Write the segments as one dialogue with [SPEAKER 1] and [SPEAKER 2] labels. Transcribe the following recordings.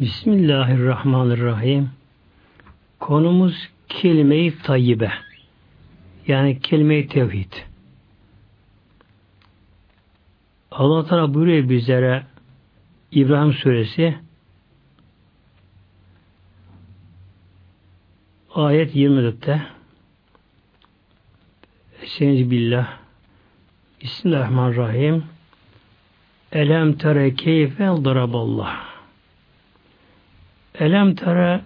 [SPEAKER 1] Bismillahirrahmanirrahim. Konumuz kelime-i tayyibe. Yani kelime-i tevhid. Allah Teala buyuruyor bizlere İbrahim suresi ayet 24'te Estaizu billah Bismillahirrahmanirrahim Elem tere keyfe daraballah Elem tere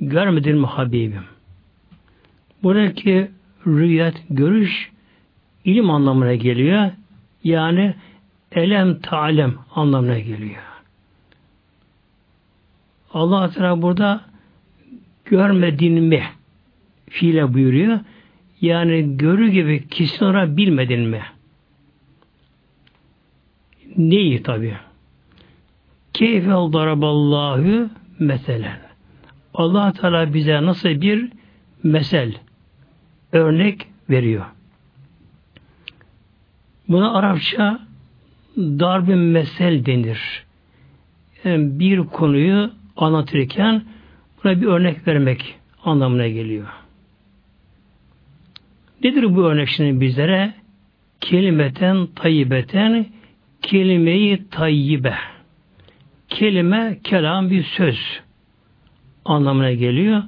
[SPEAKER 1] görmedin mi Habibim? Buradaki rüyet, görüş ilim anlamına geliyor. Yani elem talem anlamına geliyor. Allah Teala burada görmedin mi fiile buyuruyor. Yani görü gibi kesin olarak bilmedin mi? Neyi tabi? Keyfel daraballahu meselen. Allah Teala bize nasıl bir mesel, örnek veriyor. Buna Arapça darb mesel denir. Yani bir konuyu anlatırken buna bir örnek vermek anlamına geliyor. Nedir bu örnek şimdi bizlere? Kelimeten tayyibeten kelimeyi tayyibe. Kelime, kelam bir söz anlamına geliyor.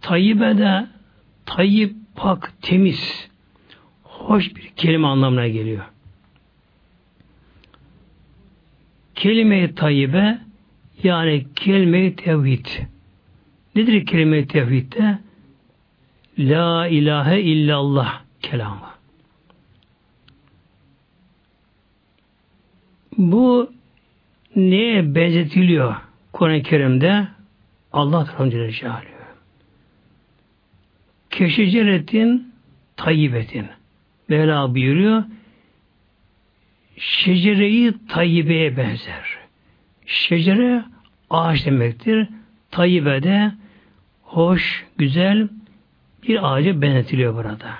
[SPEAKER 1] Tayyibe de tayyip, pak, temiz, hoş bir kelime anlamına geliyor. Kelime-i tayyibe yani kelime-i tevhid. Nedir kelime-i tevhidde? La ilahe illallah kelamı. Bu neye benzetiliyor Kur'an-ı Kerim'de? Allah tarafından Celle Keşeceretin tayyibetin. Mevla buyuruyor. Şecereyi tayyibeye benzer. Şecere ağaç demektir. Tayyibe de hoş, güzel bir ağaca benzetiliyor burada.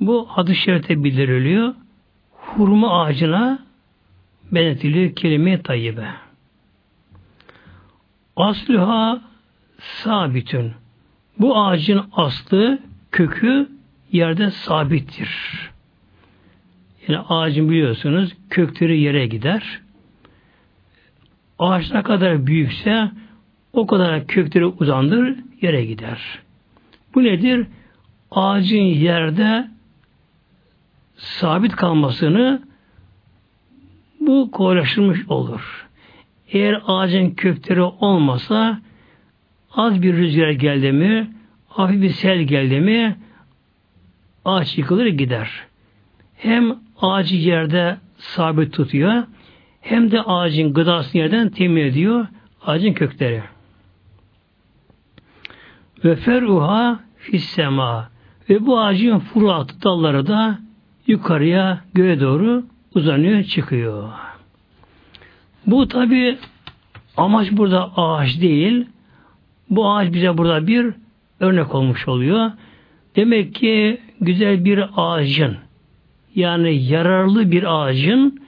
[SPEAKER 1] Bu adı şerite bildiriliyor. Hurma ağacına benzetiliyor kelime tayyibe. Asluha sabitün. Bu ağacın aslı, kökü yerde sabittir. Yani ağacın biliyorsunuz kökleri yere gider. Ağaç ne kadar büyükse o kadar kökleri uzandır, yere gider. Bu nedir? Ağacın yerde sabit kalmasını bu kolaylaştırmış olur. Eğer ağacın kökleri olmasa az bir rüzgar geldi mi, hafif bir sel geldi mi ağaç yıkılır gider. Hem ağacı yerde sabit tutuyor hem de ağacın gıdasını yerden temin ediyor ağacın kökleri. Ve feruha fissema ve bu ağacın furuatı dalları da yukarıya göğe doğru uzanıyor, çıkıyor. Bu tabi amaç burada ağaç değil. Bu ağaç bize burada bir örnek olmuş oluyor. Demek ki güzel bir ağacın yani yararlı bir ağacın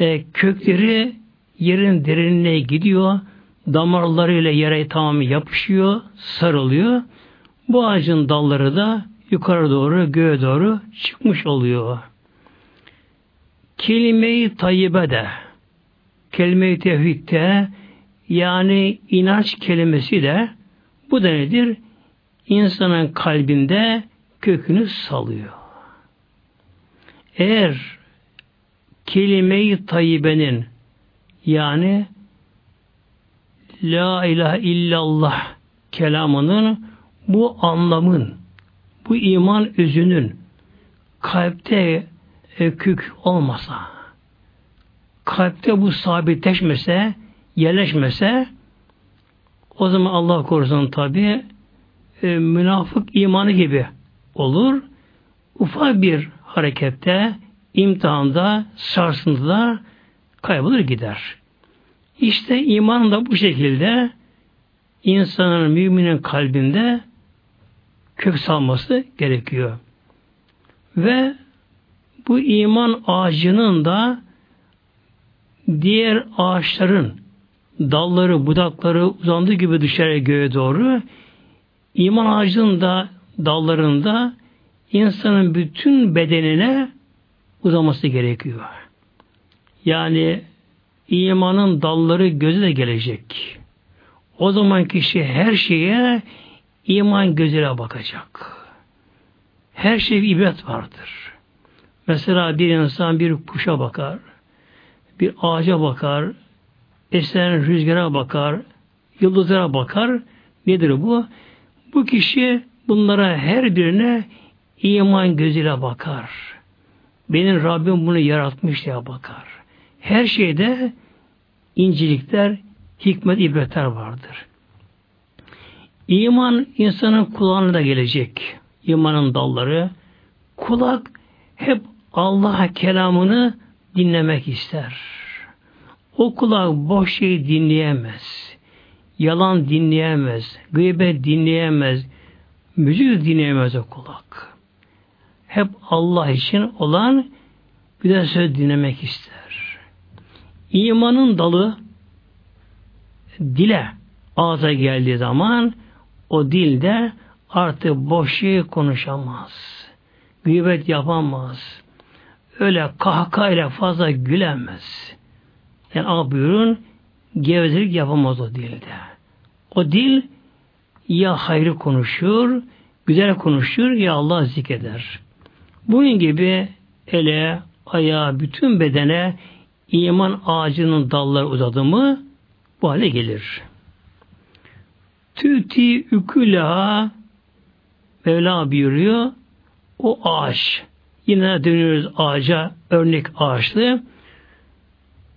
[SPEAKER 1] e, kökleri yerin derinliğine gidiyor. Damarlarıyla yere tamamı yapışıyor, sarılıyor. Bu ağacın dalları da yukarı doğru, göğe doğru çıkmış oluyor. Kelime-i tayyibe de kelime-i tevhidde yani inanç kelimesi de bu da nedir? İnsanın kalbinde kökünü salıyor. Eğer kelime-i tayyibenin yani La ilahe illallah kelamının bu anlamın, bu iman özünün kalpte e, olmasa, kalpte bu sabitleşmese, yerleşmese, o zaman Allah korusun tabi e, münafık imanı gibi olur. Ufak bir harekette, imtihanda, sarsıntıda kaybolur gider. İşte iman da bu şekilde insanın, müminin kalbinde kök salması gerekiyor. Ve bu iman ağacının da diğer ağaçların dalları, budakları uzandığı gibi dışarıya göğe doğru iman ağacının da dallarında insanın bütün bedenine uzaması gerekiyor. Yani imanın dalları göze de gelecek. O zaman kişi her şeye iman gözüyle bakacak. Her şey ibret vardır. Mesela bir insan bir kuşa bakar, bir ağaca bakar, esen rüzgara bakar, yıldızlara bakar. Nedir bu? Bu kişi bunlara her birine iman gözüyle bakar. Benim Rabbim bunu yaratmış diye bakar. Her şeyde incelikler, hikmet, ibretler vardır. İman insanın kulağına da gelecek. İmanın dalları. Kulak hep Allah kelamını dinlemek ister. O kulak boş şey dinleyemez. Yalan dinleyemez. Gıybet dinleyemez. Müzik dinleyemez o kulak. Hep Allah için olan de söz dinlemek ister. İmanın dalı dile ağza geldiği zaman o dilde artık boş şey konuşamaz. Gıybet yapamaz. Öyle kahkahayla fazla gülemez. Yani ah buyurun gevezelik yapamaz o dilde. O dil ya hayrı konuşur, güzel konuşur ya Allah zikreder. Bunun gibi ele, ayağa, bütün bedene iman ağacının dalları uzadı mı bu hale gelir. Tüti üküla Mevla buyuruyor o ağaç yine dönüyoruz ağaca örnek ağaçlı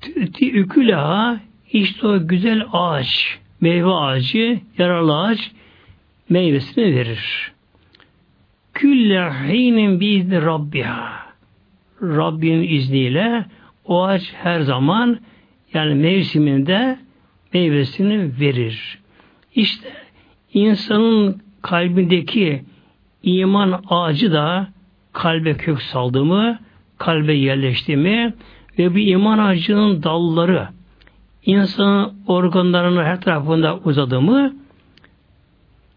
[SPEAKER 1] tüti üküla işte o güzel ağaç meyve ağacı yararlı ağaç meyvesini verir. Külle hinin biizni Rabbiha. Rabbinin izniyle o ağaç her zaman yani mevsiminde meyvesini verir. İşte insanın kalbindeki iman ağacı da kalbe kök saldı mı, kalbe yerleşti mi ve bu iman ağacının dalları insanın organlarının her tarafında uzadı mı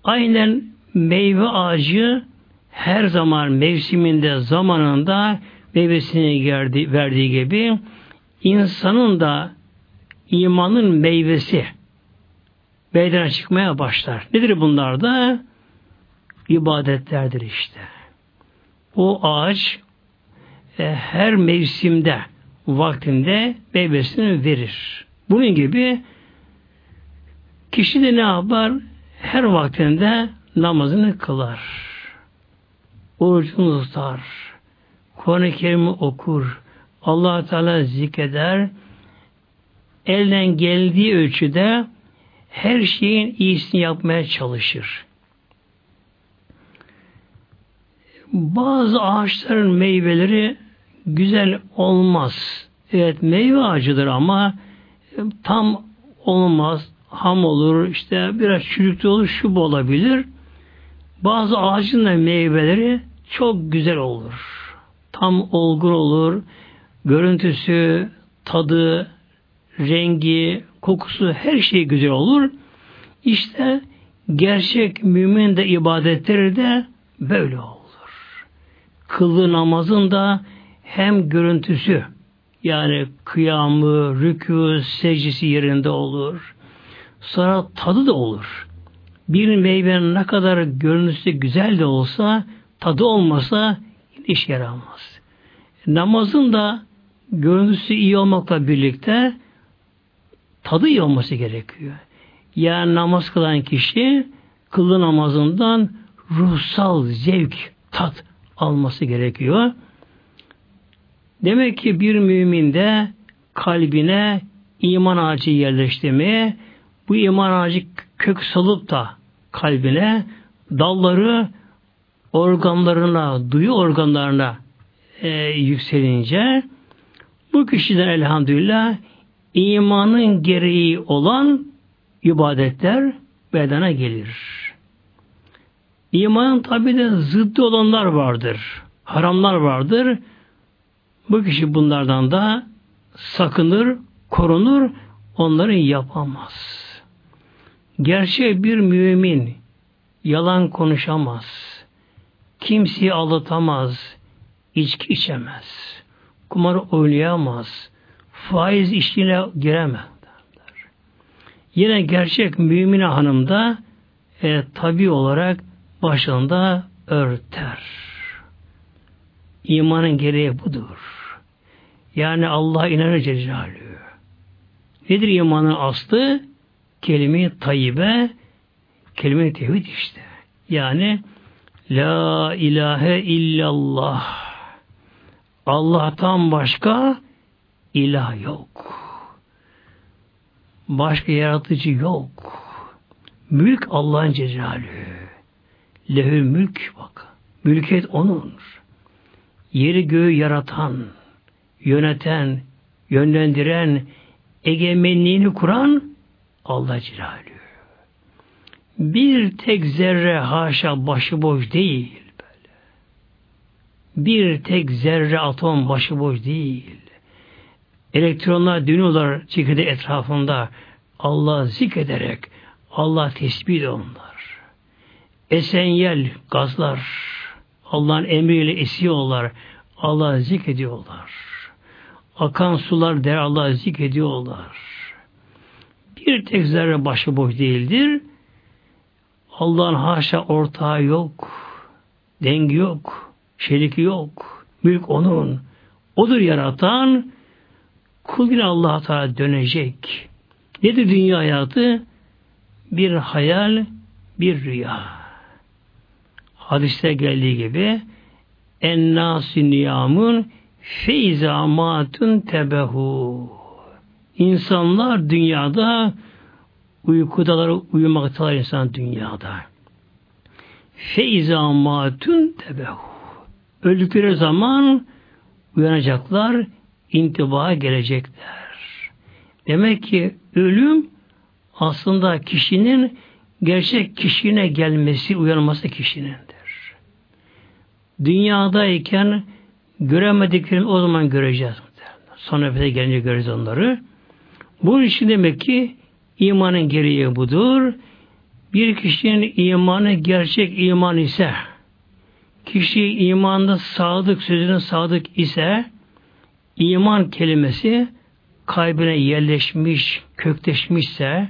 [SPEAKER 1] aynen meyve ağacı her zaman mevsiminde zamanında meyvesini gerdi, verdiği gibi insanın da imanın meyvesi meydana çıkmaya başlar. Nedir bunlar da? ibadetlerdir işte. O ağaç e, her mevsimde vaktinde meyvesini verir. Bunun gibi kişi de ne yapar? Her vaktinde namazını kılar. Orucunu tutar. Kuran-ı Kerim'i okur. allah Teala zikreder. Elden geldiği ölçüde her şeyin iyisini yapmaya çalışır. Bazı ağaçların meyveleri güzel olmaz. Evet meyve ağacıdır ama tam olmaz. Ham olur, işte biraz çürüklü olur, şu olabilir. Bazı ağacın da meyveleri çok güzel olur. Tam olgun olur. Görüntüsü, tadı, rengi, kokusu her şey güzel olur. İşte gerçek mümin de ibadetleri de böyle olur kıldığı namazın da hem görüntüsü yani kıyamı, rükû, secdesi yerinde olur. Sonra tadı da olur. Bir meyvenin ne kadar görüntüsü güzel de olsa tadı olmasa iş yaramaz. Namazın da görüntüsü iyi olmakla birlikte tadı iyi olması gerekiyor. Yani namaz kılan kişi kıldığı namazından ruhsal zevk, tat alması gerekiyor. Demek ki bir mümin de kalbine iman ağacı yerleştirmeye, bu iman ağacı kök salıp da kalbine dalları organlarına, duyu organlarına e, yükselince bu kişiden elhamdülillah imanın gereği olan ibadetler bedene gelir. İmanın tabi de zıddı olanlar vardır. Haramlar vardır. Bu kişi bunlardan da sakınır, korunur. onları yapamaz. Gerçek bir mümin yalan konuşamaz. Kimseyi aldatamaz. içki içemez. Kumar oynayamaz. Faiz işine giremez. Yine gerçek mümine hanım da e, tabi olarak başında örter. İmanın gereği budur. Yani Allah inanır Celle Nedir imanın aslı? Kelime-i tayyibe, kelime-i tevhid işte. Yani La ilahe illallah. Allah'tan başka ilah yok. Başka yaratıcı yok. Mülk Allah'ın cezalü. Lehül mülk bak. Mülkiyet onun. Yeri göğü yaratan, yöneten, yönlendiren, egemenliğini kuran Allah Celaluhu. Bir tek zerre haşa başıboş değil böyle. Bir tek zerre atom başıboş değil. Elektronlar dönüyorlar çekirdeği etrafında. Allah zikrederek, Allah tesbih onlar. Esenyel gazlar, Allah'ın emriyle esiyorlar. Allah zikrediyorlar. Akan sular der Allah zikrediyorlar. Bir tek zerre başıboş değildir. Allah'ın haşa ortağı yok. Dengi yok. Şeriki yok. Mülk onun. Odur yaratan. Kul yine Allah'a Teala dönecek. Nedir dünya hayatı? Bir hayal, bir rüya. Hadiste geldiği gibi ennâsü niyamun feyzamatun tebehu İnsanlar dünyada uykudalar, uyumaktalar insan dünyada. Feyza matun tebehu. Öldükleri zaman uyanacaklar, intibaha gelecekler. Demek ki ölüm aslında kişinin gerçek kişine gelmesi, uyanması kişinindir. Dünyadayken göremediklerini o zaman göreceğiz. Sonra nefese gelince göreceğiz onları. Bu için demek ki imanın gereği budur. Bir kişinin imanı gerçek iman ise, kişi imanda sadık, sözüne sadık ise, iman kelimesi kalbine yerleşmiş, kökleşmişse,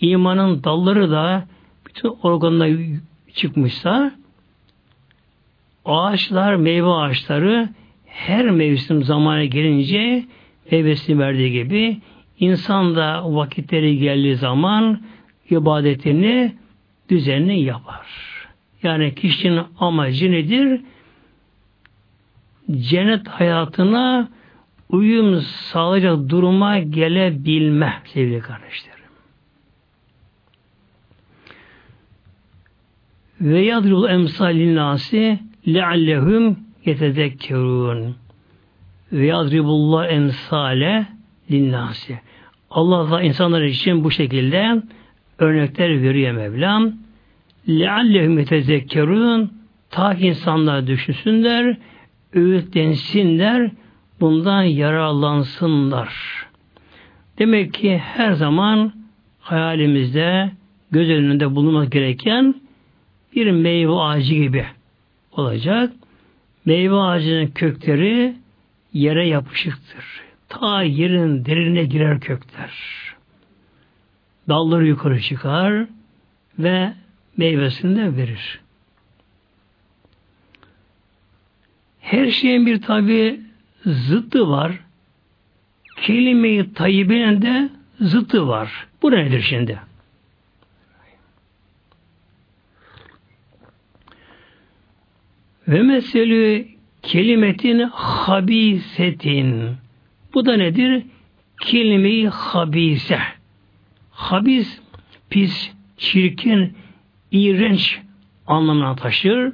[SPEAKER 1] imanın dalları da bütün organına çıkmışsa, ağaçlar, meyve ağaçları her mevsim zamanı gelince meyvesini verdiği gibi İnsan da vakitleri geldiği zaman ibadetini düzenli yapar. Yani kişinin amacı nedir? Cennet hayatına uyum sağlayacak duruma gelebilme sevgili kardeşlerim. Ve yadrul emsalin nasi leallehum yetezekkerun ve yadribullah emsale linnasi. Allah da insanlar için bu şekilde örnekler veriyor Mevlam. Leallehum yetezekkerun ta ki insanlar düşünsünler, öğütlensinler, bundan yararlansınlar. Demek ki her zaman hayalimizde, göz önünde bulunmak gereken bir meyve ağacı gibi olacak. Meyve ağacının kökleri yere yapışıktır ta yerin derine girer kökler. Dalları yukarı çıkar ve meyvesini de verir. Her şeyin bir tabi zıttı var. Kelime-i tayyibenin de zıttı var. Bu nedir şimdi? Ve meselü kelimetin habisetin bu da nedir? Kelime-i habise. Habis, pis, çirkin, iğrenç anlamına taşır.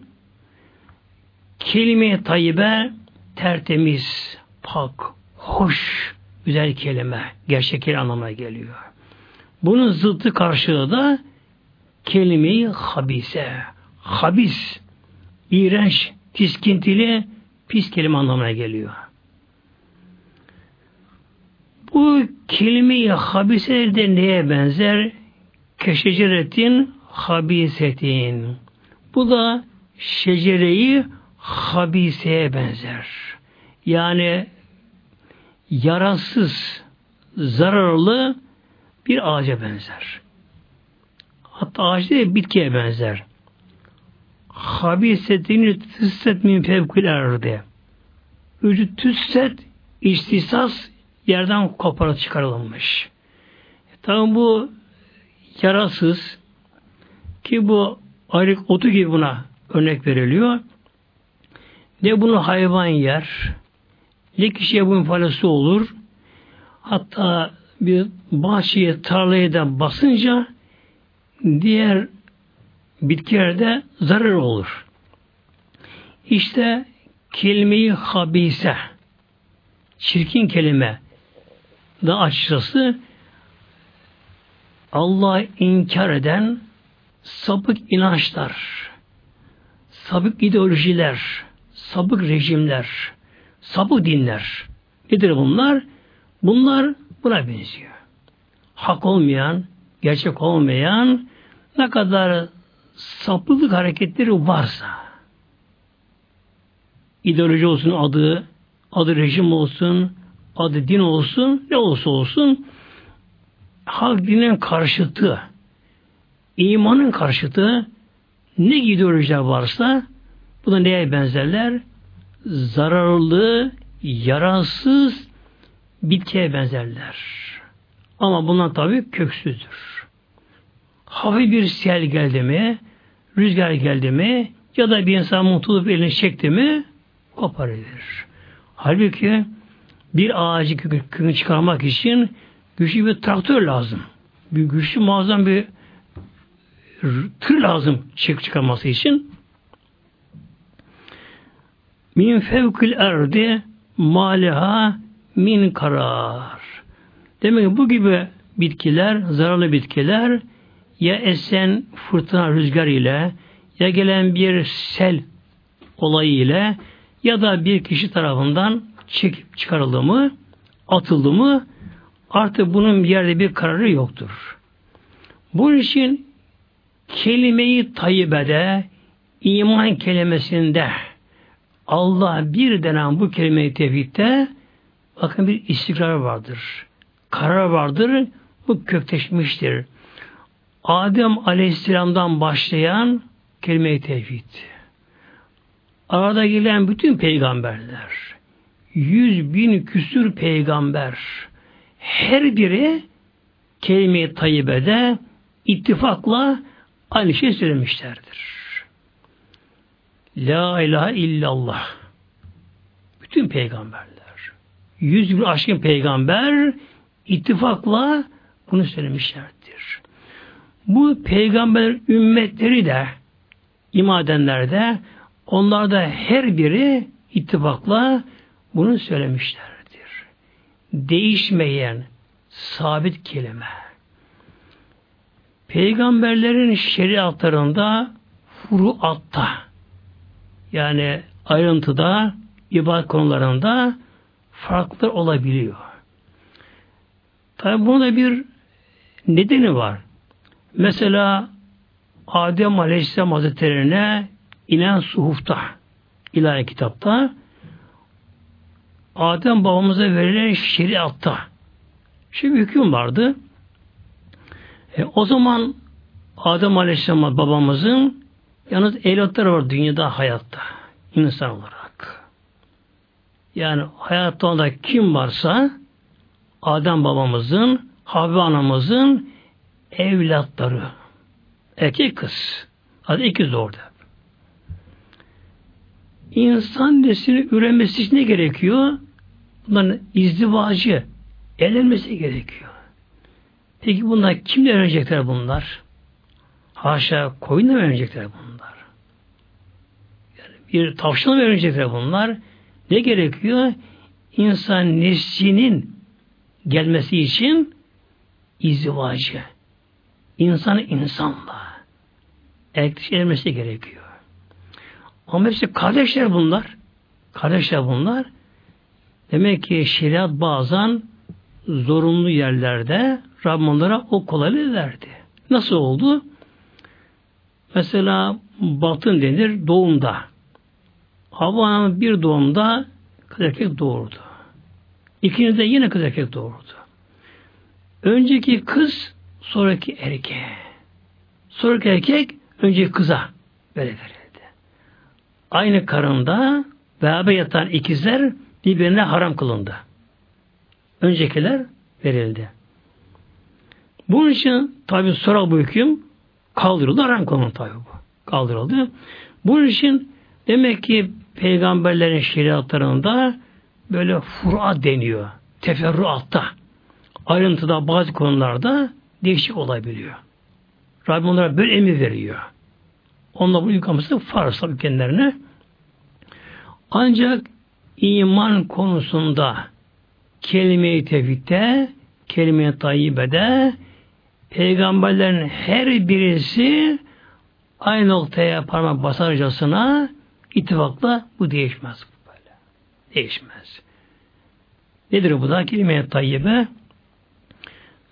[SPEAKER 1] Kelime-i tayyibe tertemiz, pak, hoş, güzel kelime, gerçek kelime anlamına geliyor. Bunun zıttı karşılığı da kelime-i habise. Habis, iğrenç, tiskintili, pis kelime anlamına geliyor. Bu kelime-i habise de neye benzer? Keşeceretin habisetin. Bu da şecereyi habiseye benzer. Yani yarasız, zararlı bir ağaca benzer. Hatta ağaç değil, bitkiye benzer. Habisetini tüsset min fevkül erdi. Ücü tüsset istisas yerden kopara çıkarılmış. Tabi bu yarasız ki bu ayrık otu gibi buna örnek veriliyor. Ne bunu hayvan yer, ne kişiye bunun faydası olur. Hatta bir bahçeye, tarlaya da basınca diğer bitkilerde zarar olur. İşte kelimeyi habise çirkin kelime da açıkçası Allah inkar eden sapık inançlar, sapık ideolojiler, sapık rejimler, sapık dinler. Nedir bunlar? Bunlar buna benziyor. Hak olmayan, gerçek olmayan ne kadar sapıklık hareketleri varsa ideoloji olsun adı, adı rejim olsun, adı din olsun, ne olsa olsun halk dinin karşıtı, imanın karşıtı ne ideolojiler varsa bu da neye benzerler? Zararlı, yararsız bitkiye benzerler. Ama bunlar tabi köksüzdür. Hafif bir sel geldi mi, rüzgar geldi mi ya da bir insan mutluluk elini çekti mi koparılır. Halbuki bir ağacı kökünü çıkarmak için güçlü bir traktör lazım. Bir güçlü muazzam bir tır lazım çık çıkarması için. Min fevkil erdi maliha min karar. Demek ki bu gibi bitkiler, zararlı bitkiler ya esen fırtına rüzgar ile ya gelen bir sel olayı ile ya da bir kişi tarafından çekip çıkarıldı mı, atıldı mı artık bunun bir yerde bir kararı yoktur. Bunun için kelimeyi tayyibede iman kelimesinde Allah bir denen bu kelime-i tevhidde bakın bir istikrar vardır. Karar vardır. Bu kökleşmiştir. Adem Aleyhisselam'dan başlayan kelime-i tevhid. Arada gelen bütün peygamberler, yüz bin küsür peygamber, her biri kelime-i tayyibede ittifakla aynı şey söylemişlerdir. La ilahe illallah. Bütün peygamberler. Yüz bin aşkın peygamber ittifakla bunu söylemişlerdir. Bu peygamber ümmetleri de imadenler de onlar da her biri ittifakla bunu söylemişlerdir. Değişmeyen sabit kelime. Peygamberlerin şeriatlarında furuatta yani ayrıntıda ibadet konularında farklı olabiliyor. Tabi bunun bir nedeni var. Mesela Adem Aleyhisselam Hazretleri'ne inen suhufta ilahi kitapta Adem babamıza verilen şeriatta bir hüküm vardı. E, o zaman Adem Aleyhisselam babamızın yalnız evlatları var dünyada hayatta insan olarak. Yani hayatta onda kim varsa Adem babamızın, Havva anamızın evlatları. Erkek kız. Hadi ikiz orada. İnsan neslini üremesi için ne gerekiyor? Bunların izdivacı, evlenmesi gerekiyor. Peki bunlar kimle evlenecekler bunlar? Haşa koyunla mı evlenecekler bunlar? Yani bir tavşanla mı evlenecekler bunlar? Ne gerekiyor? İnsan neslinin gelmesi için izdivacı. İnsanı insanla erkek gerekiyor. Ama hepsi kardeşler bunlar. Kardeşler bunlar. Demek ki şeriat bazen zorunlu yerlerde Rabbim o kolaylığı verdi. Nasıl oldu? Mesela batın denir doğumda. Havva bir doğumda kız erkek doğurdu. İkinci de yine kız erkek doğurdu. Önceki kız sonraki erkek. Sonraki erkek önceki kıza böyle verildi. Aynı karında beraber yatan ikizler birbirine haram kılındı. Öncekiler verildi. Bunun için tabi sonra bu hüküm kaldırıldı. Haram kılındı tabi bu. Kaldırıldı. Bunun için demek ki peygamberlerin şeriatlarında böyle fura deniyor. Teferruatta. Ayrıntıda bazı konularda değişik olabiliyor. Rabbim onlara böyle emir veriyor. Onlar bu yıkaması farz tabii kendilerine. Ancak iman konusunda kelime-i tevhidde, kelime-i tayyibede peygamberlerin her birisi aynı noktaya parmak basarcasına ittifakla bu değişmez. Böyle. Değişmez. Nedir bu da? Kelime-i tayyibe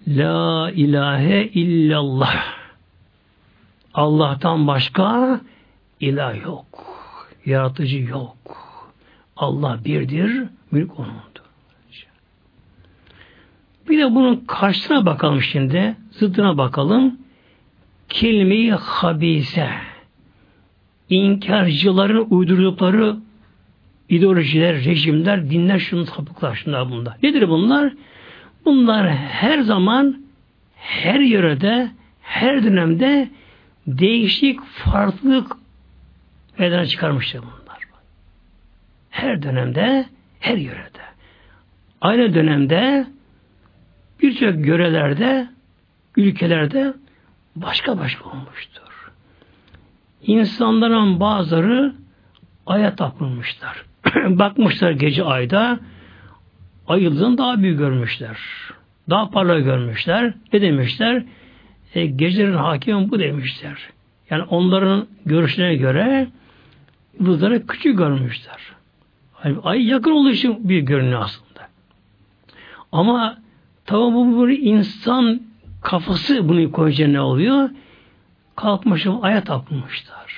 [SPEAKER 1] La ilahe illallah. Allah'tan başka ilah yok. Yaratıcı yok. Allah birdir, mülk onundur. Bir de bunun karşısına bakalım şimdi. Zıddına bakalım. Kelime-i habise. İnkarcıların uydurdukları ideolojiler, rejimler, dinler, şunu sapıklar, şunlar bunlar. Nedir bunlar? Bunlar her zaman, her yörede, her dönemde değişik, farklılık meydana çıkarmıştır bunlar. Her dönemde, her yörede. Aynı dönemde birçok yörelerde, ülkelerde başka başka olmuştur. İnsanların bazıları aya tapılmışlar. Bakmışlar gece ayda ay daha büyük görmüşler. Daha parlak görmüşler. Ne demişler? E, gecelerin hakimi bu demişler. Yani onların görüşlerine göre yıldızları küçük görmüşler. Yani ay yakın olduğu için büyük görünüyor aslında. Ama tabi bu bir insan kafası bunu koyunca ne oluyor? Kalkmışım aya tapmışlar.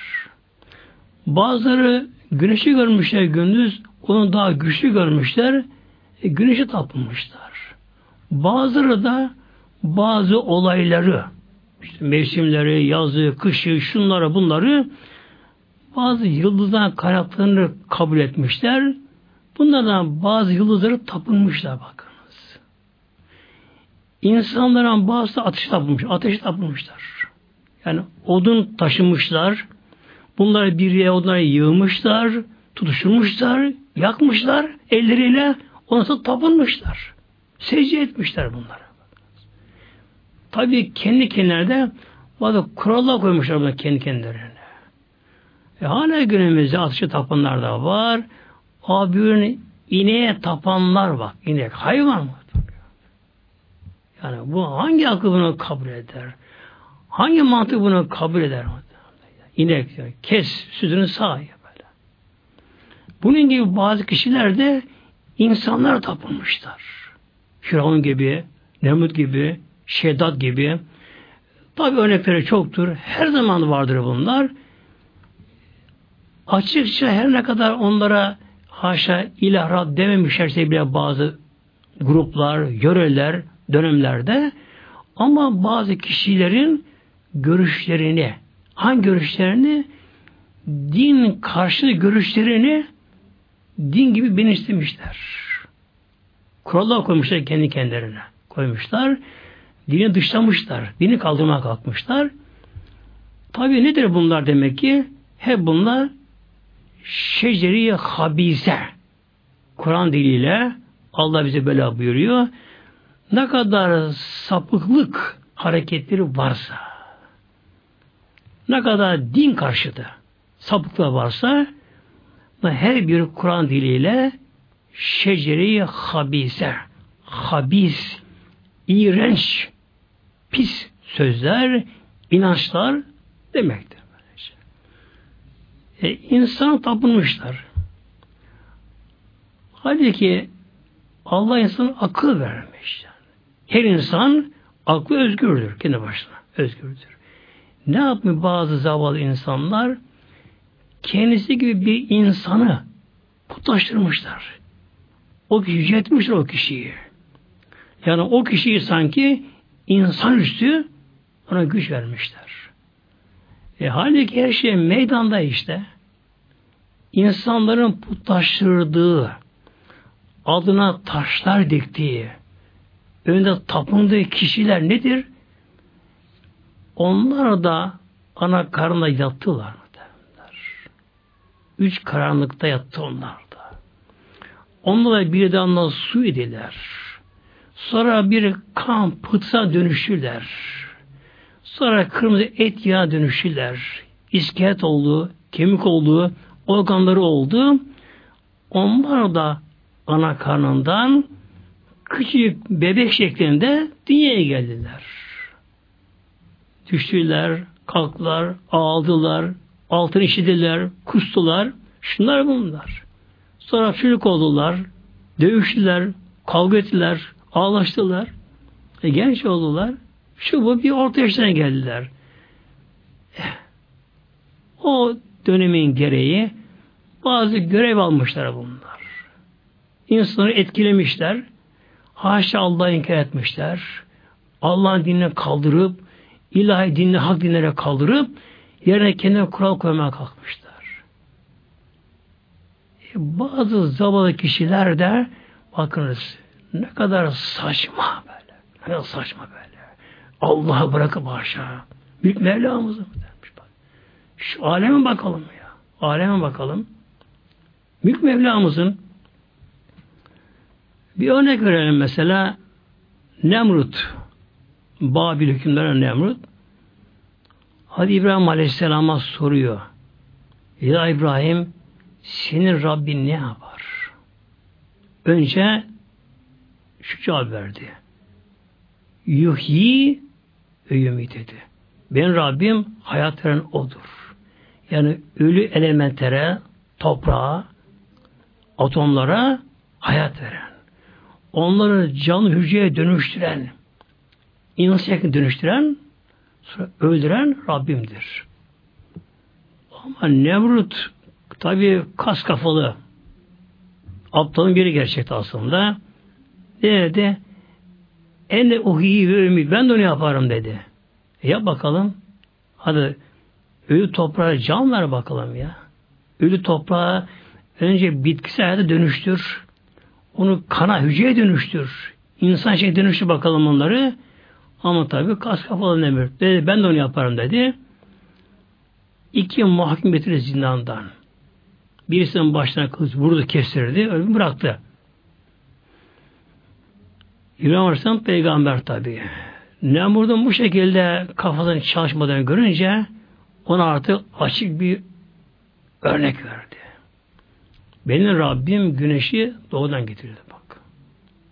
[SPEAKER 1] Bazıları güneşi görmüşler gündüz, onu daha güçlü görmüşler, e, güneşi tapmışlar. Bazıları da bazı olayları, işte mevsimleri, yazı, kışı, şunları, bunları bazı yıldızdan kaynaklarını kabul etmişler. Bunlardan bazı yıldızları tapınmışlar bakınız. İnsanların bazı ateş tapınmış, ateş tapınmışlar. Yani odun taşımışlar, bunları bir yere onları yığmışlar, tutuşturmuşlar, yakmışlar elleriyle, sonra tapınmışlar. Secde etmişler bunlara. Tabii kendi kendilerine bazı kurallar koymuşlar buna kendi kendilerine. E hala günümüzde atışı tapanlar da var. Abinin ineğe tapanlar var. İnek hayvan mı? Yani bu hangi akıl bunu kabul eder? Hangi mantık bunu kabul eder? İnek kes sütünü sağ böyle. Bunun gibi bazı kişiler de insanlar tapınmışlar. Firavun gibi, Nemrut gibi, Şeddat gibi. Tabi örnekleri çoktur. Her zaman vardır bunlar. Açıkça her ne kadar onlara haşa ilahrat dememişlerse bile bazı gruplar, yöreler, dönemlerde ama bazı kişilerin görüşlerini, hangi görüşlerini? Din karşı görüşlerini din gibi benimsemişler. Kurallar koymuşlar kendi kendilerine. Koymuşlar. Dini dışlamışlar. Dini kaldırmaya kalkmışlar. Tabi nedir bunlar demek ki? Hep bunlar şeceri habise. Kur'an diliyle Allah bize böyle buyuruyor. Ne kadar sapıklık hareketleri varsa, ne kadar din karşıtı sapıklık varsa, her bir Kur'an diliyle şeceri habise, habis, iğrenç, pis sözler, inançlar demektir. E, insan tapınmışlar. Halbuki Allah insana akıl vermiş. Her insan aklı özgürdür kendi başına. Özgürdür. Ne yapmış bazı zavallı insanlar? Kendisi gibi bir insanı putlaştırmışlar. O kişi yüceltmişler o kişiyi. Yani o kişiyi sanki insan üstü ona güç vermişler. E, halbuki her şey meydanda işte. İnsanların putlaştırdığı, adına taşlar diktiği, önünde tapındığı kişiler nedir? Onlar da ana karnına yattılar. Üç karanlıkta yattı onlar da. Onlara bir damla su idiler. Sonra bir kan pıtsa dönüşürler. Sonra kırmızı et yağa dönüşürler. İskelet oldu, kemik oldu, organları oldu. Onlar da ana karnından küçük bebek şeklinde dünyaya geldiler. Düştüler, kalktılar, ağladılar, altın işidiler, kustular. Şunlar bunlar. Sonra çocuk oldular, dövüştüler, kavga ettiler, ağlaştılar. E, genç oldular. Şu bu bir orta yaşına geldiler. Eh, o dönemin gereği bazı görev almışlar bunlar. İnsanları etkilemişler. Haşa Allah'ı inkar etmişler. Allah'ın dinine kaldırıp ilahi dinine, hak dinlere kaldırıp yerine kendine kural koymaya kalkmışlar. E, bazı zavallı kişiler de bakınız ne kadar saçma böyle. Ne kadar saçma böyle. Allah'ı bırakıp aşağı. Büyük Mevlamızı mı demiş bak. Şu aleme bakalım ya. Aleme bakalım. Büyük Mevlamızın bir örnek verelim mesela Nemrut Babil hükümdarı Nemrut Hadi İbrahim Aleyhisselam'a soruyor. Ya İbrahim senin Rabbin ne yapar? Önce şu cevap verdi. Yuhyi yumit dedi. Ben Rabbim hayat veren odur. Yani ölü elementlere, toprağa, atomlara hayat veren. Onları canlı hücreye dönüştüren, insan dönüştüren Sonra öldüren Rabbimdir. Ama Nemrut tabi kas kafalı aptalın biri gerçekte aslında. Dedi? En uhiyi ve ümit. Ben de onu yaparım dedi. E yap bakalım. Hadi ölü toprağa can ver bakalım ya. Ölü toprağa önce bitkisel hayata dönüştür. Onu kana, hücreye dönüştür. İnsan şey dönüştür bakalım onları. Ama tabi kas kafalı emir. Dedi, ben de onu yaparım dedi. İki mahkum getirdi zindandan. Birisinin başına kılıç vurdu, kestirdi, öbürünü bıraktı. İbrahim Aleyhisselam peygamber tabi. Nemrud'un bu şekilde kafasını çalışmadan görünce ona artık açık bir örnek verdi. Benim Rabbim güneşi doğudan getirdi bak.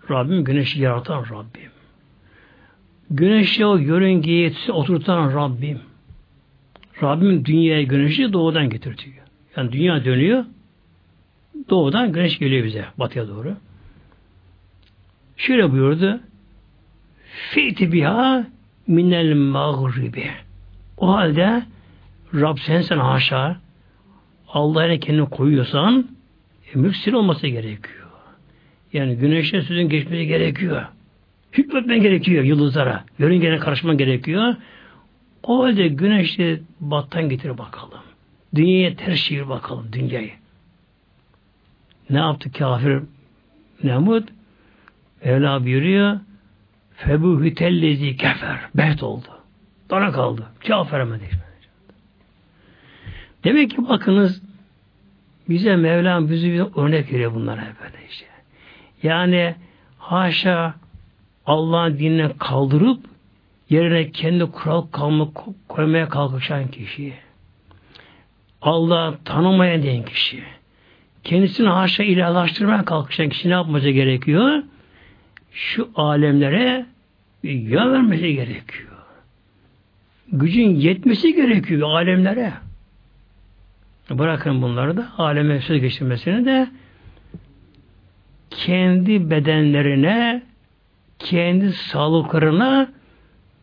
[SPEAKER 1] Rabbim güneşi yaratan Rabbim. Güneşe o yörüngeyi oturtan Rabbim. Rabbim dünyaya güneşi doğudan getirtiyor. Yani dünya dönüyor. Doğudan güneş geliyor bize batıya doğru. Şöyle buyurdu. Feyti biha minel mağribi. O halde Rab sen sen haşa Allah'a kendini koyuyorsan e, müksir olması gerekiyor. Yani güneşe sözün geçmesi gerekiyor. Hükmetmen gerekiyor yıldızlara. Yörüngene karışman gerekiyor. O halde güneşi battan getir bakalım. Dünyaya ters çevir bakalım dünyayı. Ne yaptı kafir Nemrut? Evla buyuruyor. Febu hütellezi kefer. Bet oldu. Dana kaldı. Cevap veremedi. Demek ki bakınız bize Mevlam bizi bir örnek veriyor bunlara böyle işte. Yani haşa Allah'ın dinine kaldırıp yerine kendi kural kalma, koymaya kalkışan kişi. Allah tanımayan diyen kişi. Kendisini haşa ilahlaştırmaya kalkışan kişi ne yapması gerekiyor? Şu alemlere yön vermesi gerekiyor. Gücün yetmesi gerekiyor alemlere. Bırakın bunları da aleme söz geçirmesini de kendi bedenlerine, kendi sağlıklarına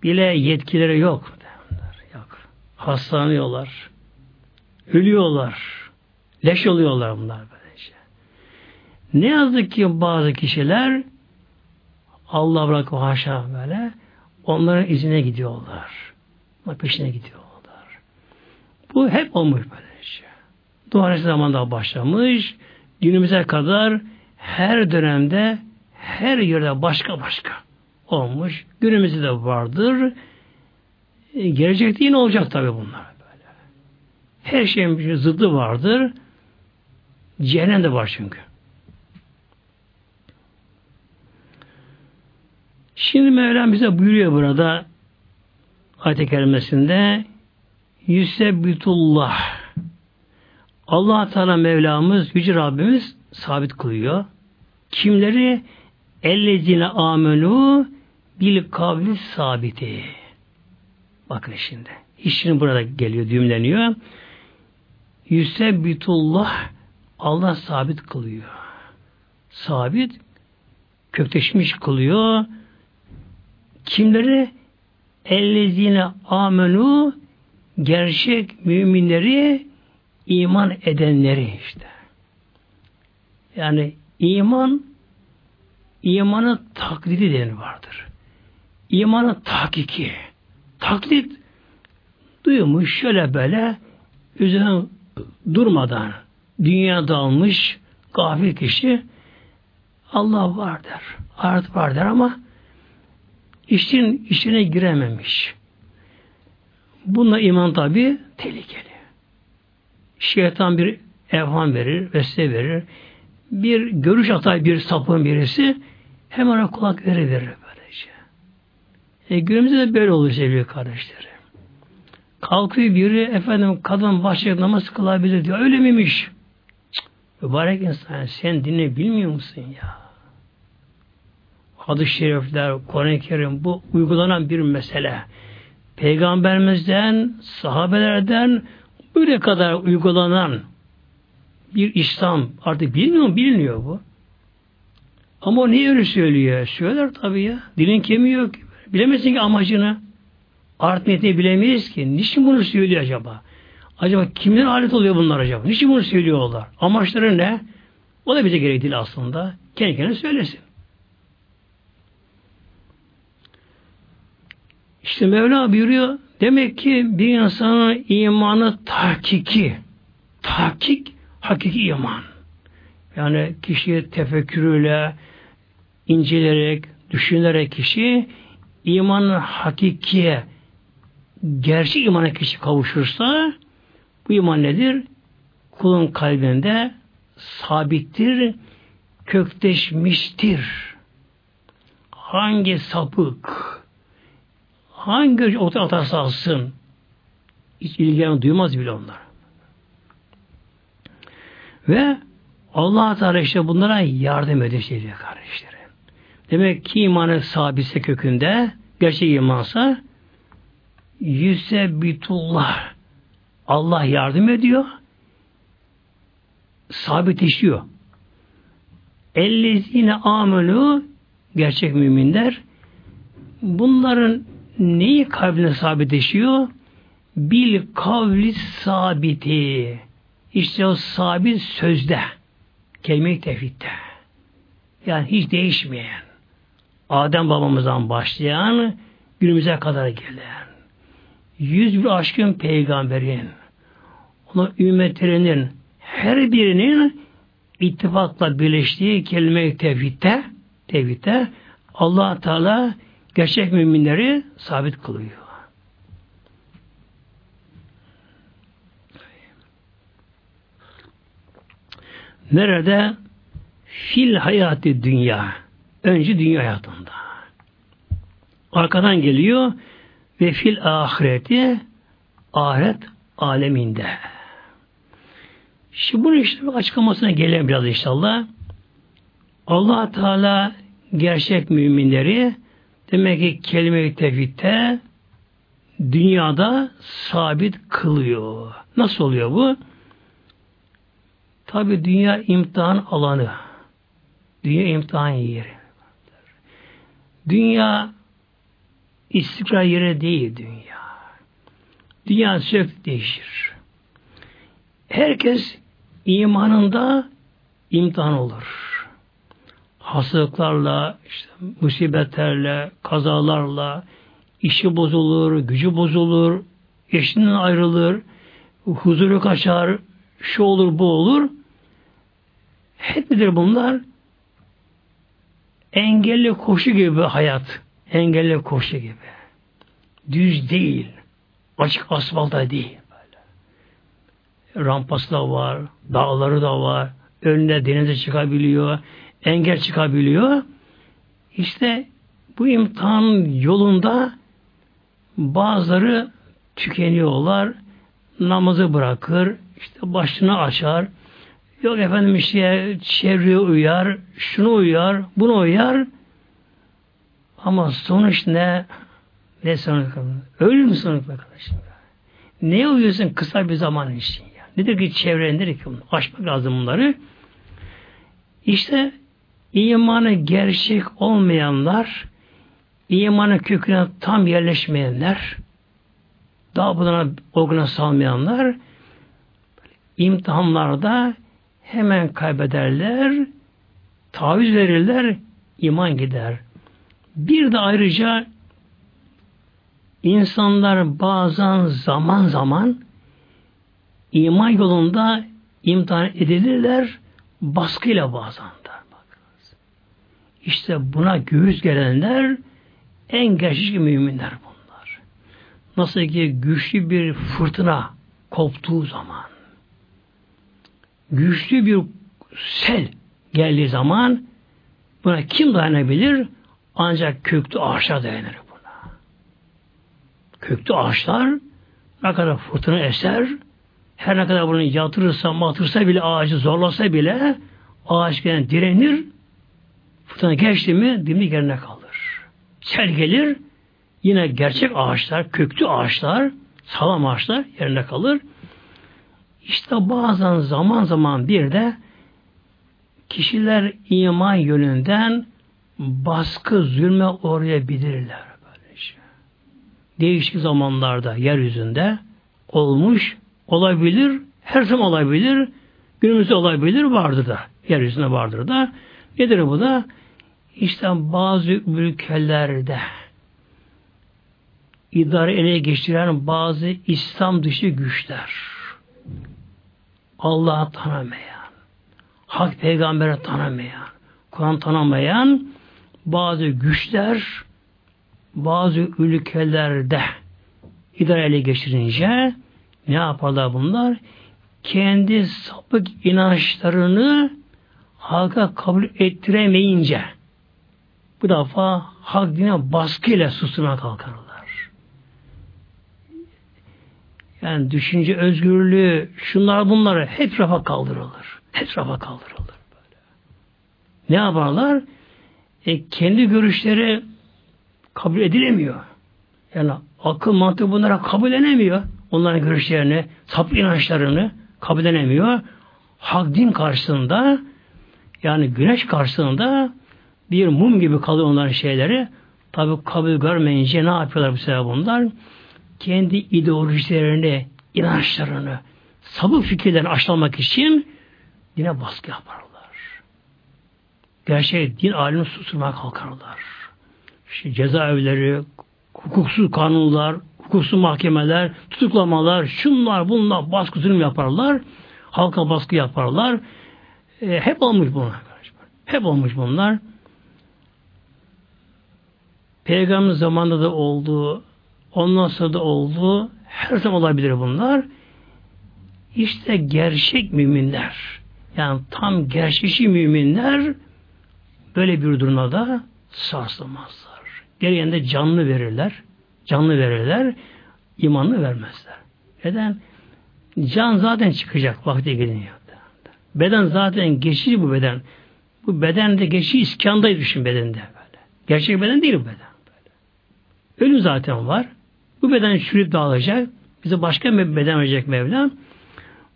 [SPEAKER 1] bile yetkileri yok. Yok. Hastalanıyorlar. Ölüyorlar. Leş oluyorlar bunlar böylece. Ne yazık ki bazı kişiler Allah bırakı haşa böyle onların izine gidiyorlar. Onlar peşine gidiyorlar. Bu hep olmuş böylece. Duvar zamanda başlamış. Günümüze kadar her dönemde her yerde başka başka olmuş. Günümüzde de vardır. E, gelecekte yine olacak tabi bunlar böyle. Her şeyin bir zıddı vardır. Cehennem de var çünkü. Şimdi Mevlam bize buyuruyor burada ayet-i kerimesinde Yüsebbitullah allah Teala Mevlamız, Yüce Rabbimiz sabit kılıyor. Kimleri? Ellezine amenu bil kavli sabiti. Bakın şimdi. İşini burada geliyor, düğümleniyor. Yüsebbitullah Allah sabit kılıyor. Sabit kökleşmiş kılıyor. Kimleri? Ellezine amenu gerçek müminleri iman edenleri işte. Yani iman imanın taklidi denen vardır. İmanın tahkiki. Taklit duymuş şöyle böyle üzerine durmadan dünya dalmış gafil kişi Allah var der. Ahiret var der ama işin işine girememiş. Bununla iman tabi tehlikeli. Şeytan bir evham verir, vesile verir. Bir görüş atar bir sapın birisi hemen ona kulak verir verir böylece. E, günümüzde de böyle oluyor sevgili kardeşlerim. Kalkıyor biri efendim kadın başlayıp namaz kılabilir diyor. Öyle miymiş? Cık, mübarek insan sen dinle bilmiyor musun ya? Hadis-i şerifler, Kur'an-ı Kerim bu uygulanan bir mesele. Peygamberimizden, sahabelerden böyle kadar uygulanan bir İslam artık bilmiyor mu? Bilmiyor bu. Ama niye öyle söylüyor? Söyler tabii ya. Dilin kemiği yok. Bilemezsin ki amacını. Art niyetini bilemeyiz ki. Niçin bunu söylüyor acaba? Acaba kimden alet oluyor bunlar acaba? Niçin bunu söylüyorlar? Amaçları ne? O da bize gerek değil aslında. Kendi kendine söylesin. İşte Mevla buyuruyor demek ki bir insanın imanı tahkiki tahkik hakiki iman. Yani kişi tefekkürüyle inceleyerek, düşünerek kişi imanın hakikiye gerçek imana kişi kavuşursa bu iman nedir? Kulun kalbinde sabittir, kökleşmiştir. Hangi sapık, hangi ota atarsa alsın hiç ilgilen duymaz bile onlar. Ve Allah Teala işte bunlara yardım ediyor sevgili kardeşlerim. Demek ki imanı sabitse kökünde gerçek imansa yüsebbitullah Allah yardım ediyor sabitleşiyor. Ellezine amelu gerçek müminler bunların neyi kalbine sabitleşiyor? Bil kavli sabiti. İşte o sabit sözde. Kelime-i tevhidde. Yani hiç değişmeyen. Adem babamızdan başlayan günümüze kadar gelen yüz bir aşkın peygamberin onun ümmetlerinin her birinin ittifakla birleştiği kelime-i tevhidde tevhidde allah Teala gerçek müminleri sabit kılıyor. Nerede? Fil hayatı dünya. Önce dünya hayatında. Arkadan geliyor ve fil ahireti ahiret aleminde. Şimdi bunun işte açıklamasına gelelim biraz inşallah. allah Teala gerçek müminleri demek ki kelime-i tevhidde dünyada sabit kılıyor. Nasıl oluyor bu? Tabi dünya imtihan alanı. Dünya imtihan yeri. Dünya istikrar yeri değil dünya. Dünya sürekli değişir. Herkes imanında imtihan olur. Hastalıklarla, işte musibetlerle, kazalarla, işi bozulur, gücü bozulur, eşinden ayrılır, huzuru kaçar, şu olur, bu olur. Hep midir bunlar? Engelli koşu gibi hayat. Engelli koşu gibi. Düz değil. Açık asfalta değil. Böyle. Rampası da var, dağları da var, önüne denize çıkabiliyor, engel çıkabiliyor. İşte bu imtihan yolunda bazıları tükeniyorlar, namazı bırakır, işte başını açar, yok efendim işte çevreye uyar, şunu uyar, bunu uyar, ama sonuç ne? Ne sonuç? Ölüm sonuç arkadaşım. Ne uyuyorsun kısa bir zaman için? Ya? Nedir ki çevre nedir ki? Aşmak lazım bunları. İşte imanı gerçek olmayanlar, imanı köküne tam yerleşmeyenler, daha buna organa salmayanlar imtihanlarda hemen kaybederler, taviz verirler, iman gider. Bir de ayrıca insanlar bazen zaman zaman iman yolunda imtihan edilirler baskıyla bazen de. İşte buna göğüs gelenler en gerçek müminler bunlar. Nasıl ki güçlü bir fırtına koptuğu zaman güçlü bir sel geldiği zaman buna kim dayanabilir? Ancak köklü ağaçlar dayanır buna. Köklü ağaçlar ne kadar fırtına eser, her ne kadar bunu yatırırsa, matırsa bile, ağacı zorlasa bile ağaç gene direnir, fırtına geçti mi dimdik yerine kalır. Sel gelir, yine gerçek ağaçlar, köklü ağaçlar, sağlam ağaçlar yerine kalır. İşte bazen zaman zaman bir de kişiler iman yönünden baskı, zulme uğrayabilirler. Böylece. Değişik zamanlarda yeryüzünde olmuş, olabilir, her zaman olabilir, günümüzde olabilir, vardır da. Yeryüzünde vardır da. Nedir bu da? İşte bazı ülkelerde idare ele geçiren bazı İslam dışı güçler Allah'ı tanımayan, hak peygamberi tanımayan, Kur'an tanımayan bazı güçler bazı ülkelerde idare ele geçirince ne yaparlar bunlar? Kendi sapık inançlarını halka kabul ettiremeyince bu defa hak dine baskıyla susturmaya kalkarlar. Yani düşünce özgürlüğü, şunlar bunları hep rafa kaldırılır. Hep rafa kaldırılır. Böyle. Ne yaparlar? E, kendi görüşleri kabul edilemiyor. Yani akıl mantığı bunlara kabul edemiyor. Onların görüşlerini, sapık inançlarını kabul edemiyor. Hak din karşısında yani güneş karşısında bir mum gibi kalıyor onların şeyleri. Tabi kabul görmeyince ne yapıyorlar bu sefer bunlar? Kendi ideolojilerini, inançlarını, sabır fikirlerini aşılamak için dine baskı yaparlar. Gerçek din alimini susturmaya kalkarlar. İşte cezaevleri, hukuksuz kanunlar, hukuksuz mahkemeler, tutuklamalar, şunlar bunlar baskı zulüm yaparlar. Halka baskı yaparlar. E, hep olmuş bunlar. Hep olmuş bunlar. Peygamber zamanında da oldu, Ondan sonra da oldu. Her zaman olabilir bunlar. İşte gerçek müminler. Yani tam gerçekçi müminler böyle bir durumda da sarsılmazlar. Gereğinde canlı verirler. Canlı verirler. imanlı vermezler. Neden? Can zaten çıkacak vakti gelince. Beden zaten geçici bu beden. Bu beden de geçici iskandayı düşün bedende böyle. Gerçek beden değil bu beden. Böyle. Ölüm zaten var. Bu beden çürüyüp dağılacak. Bize başka bir beden verecek Mevlam.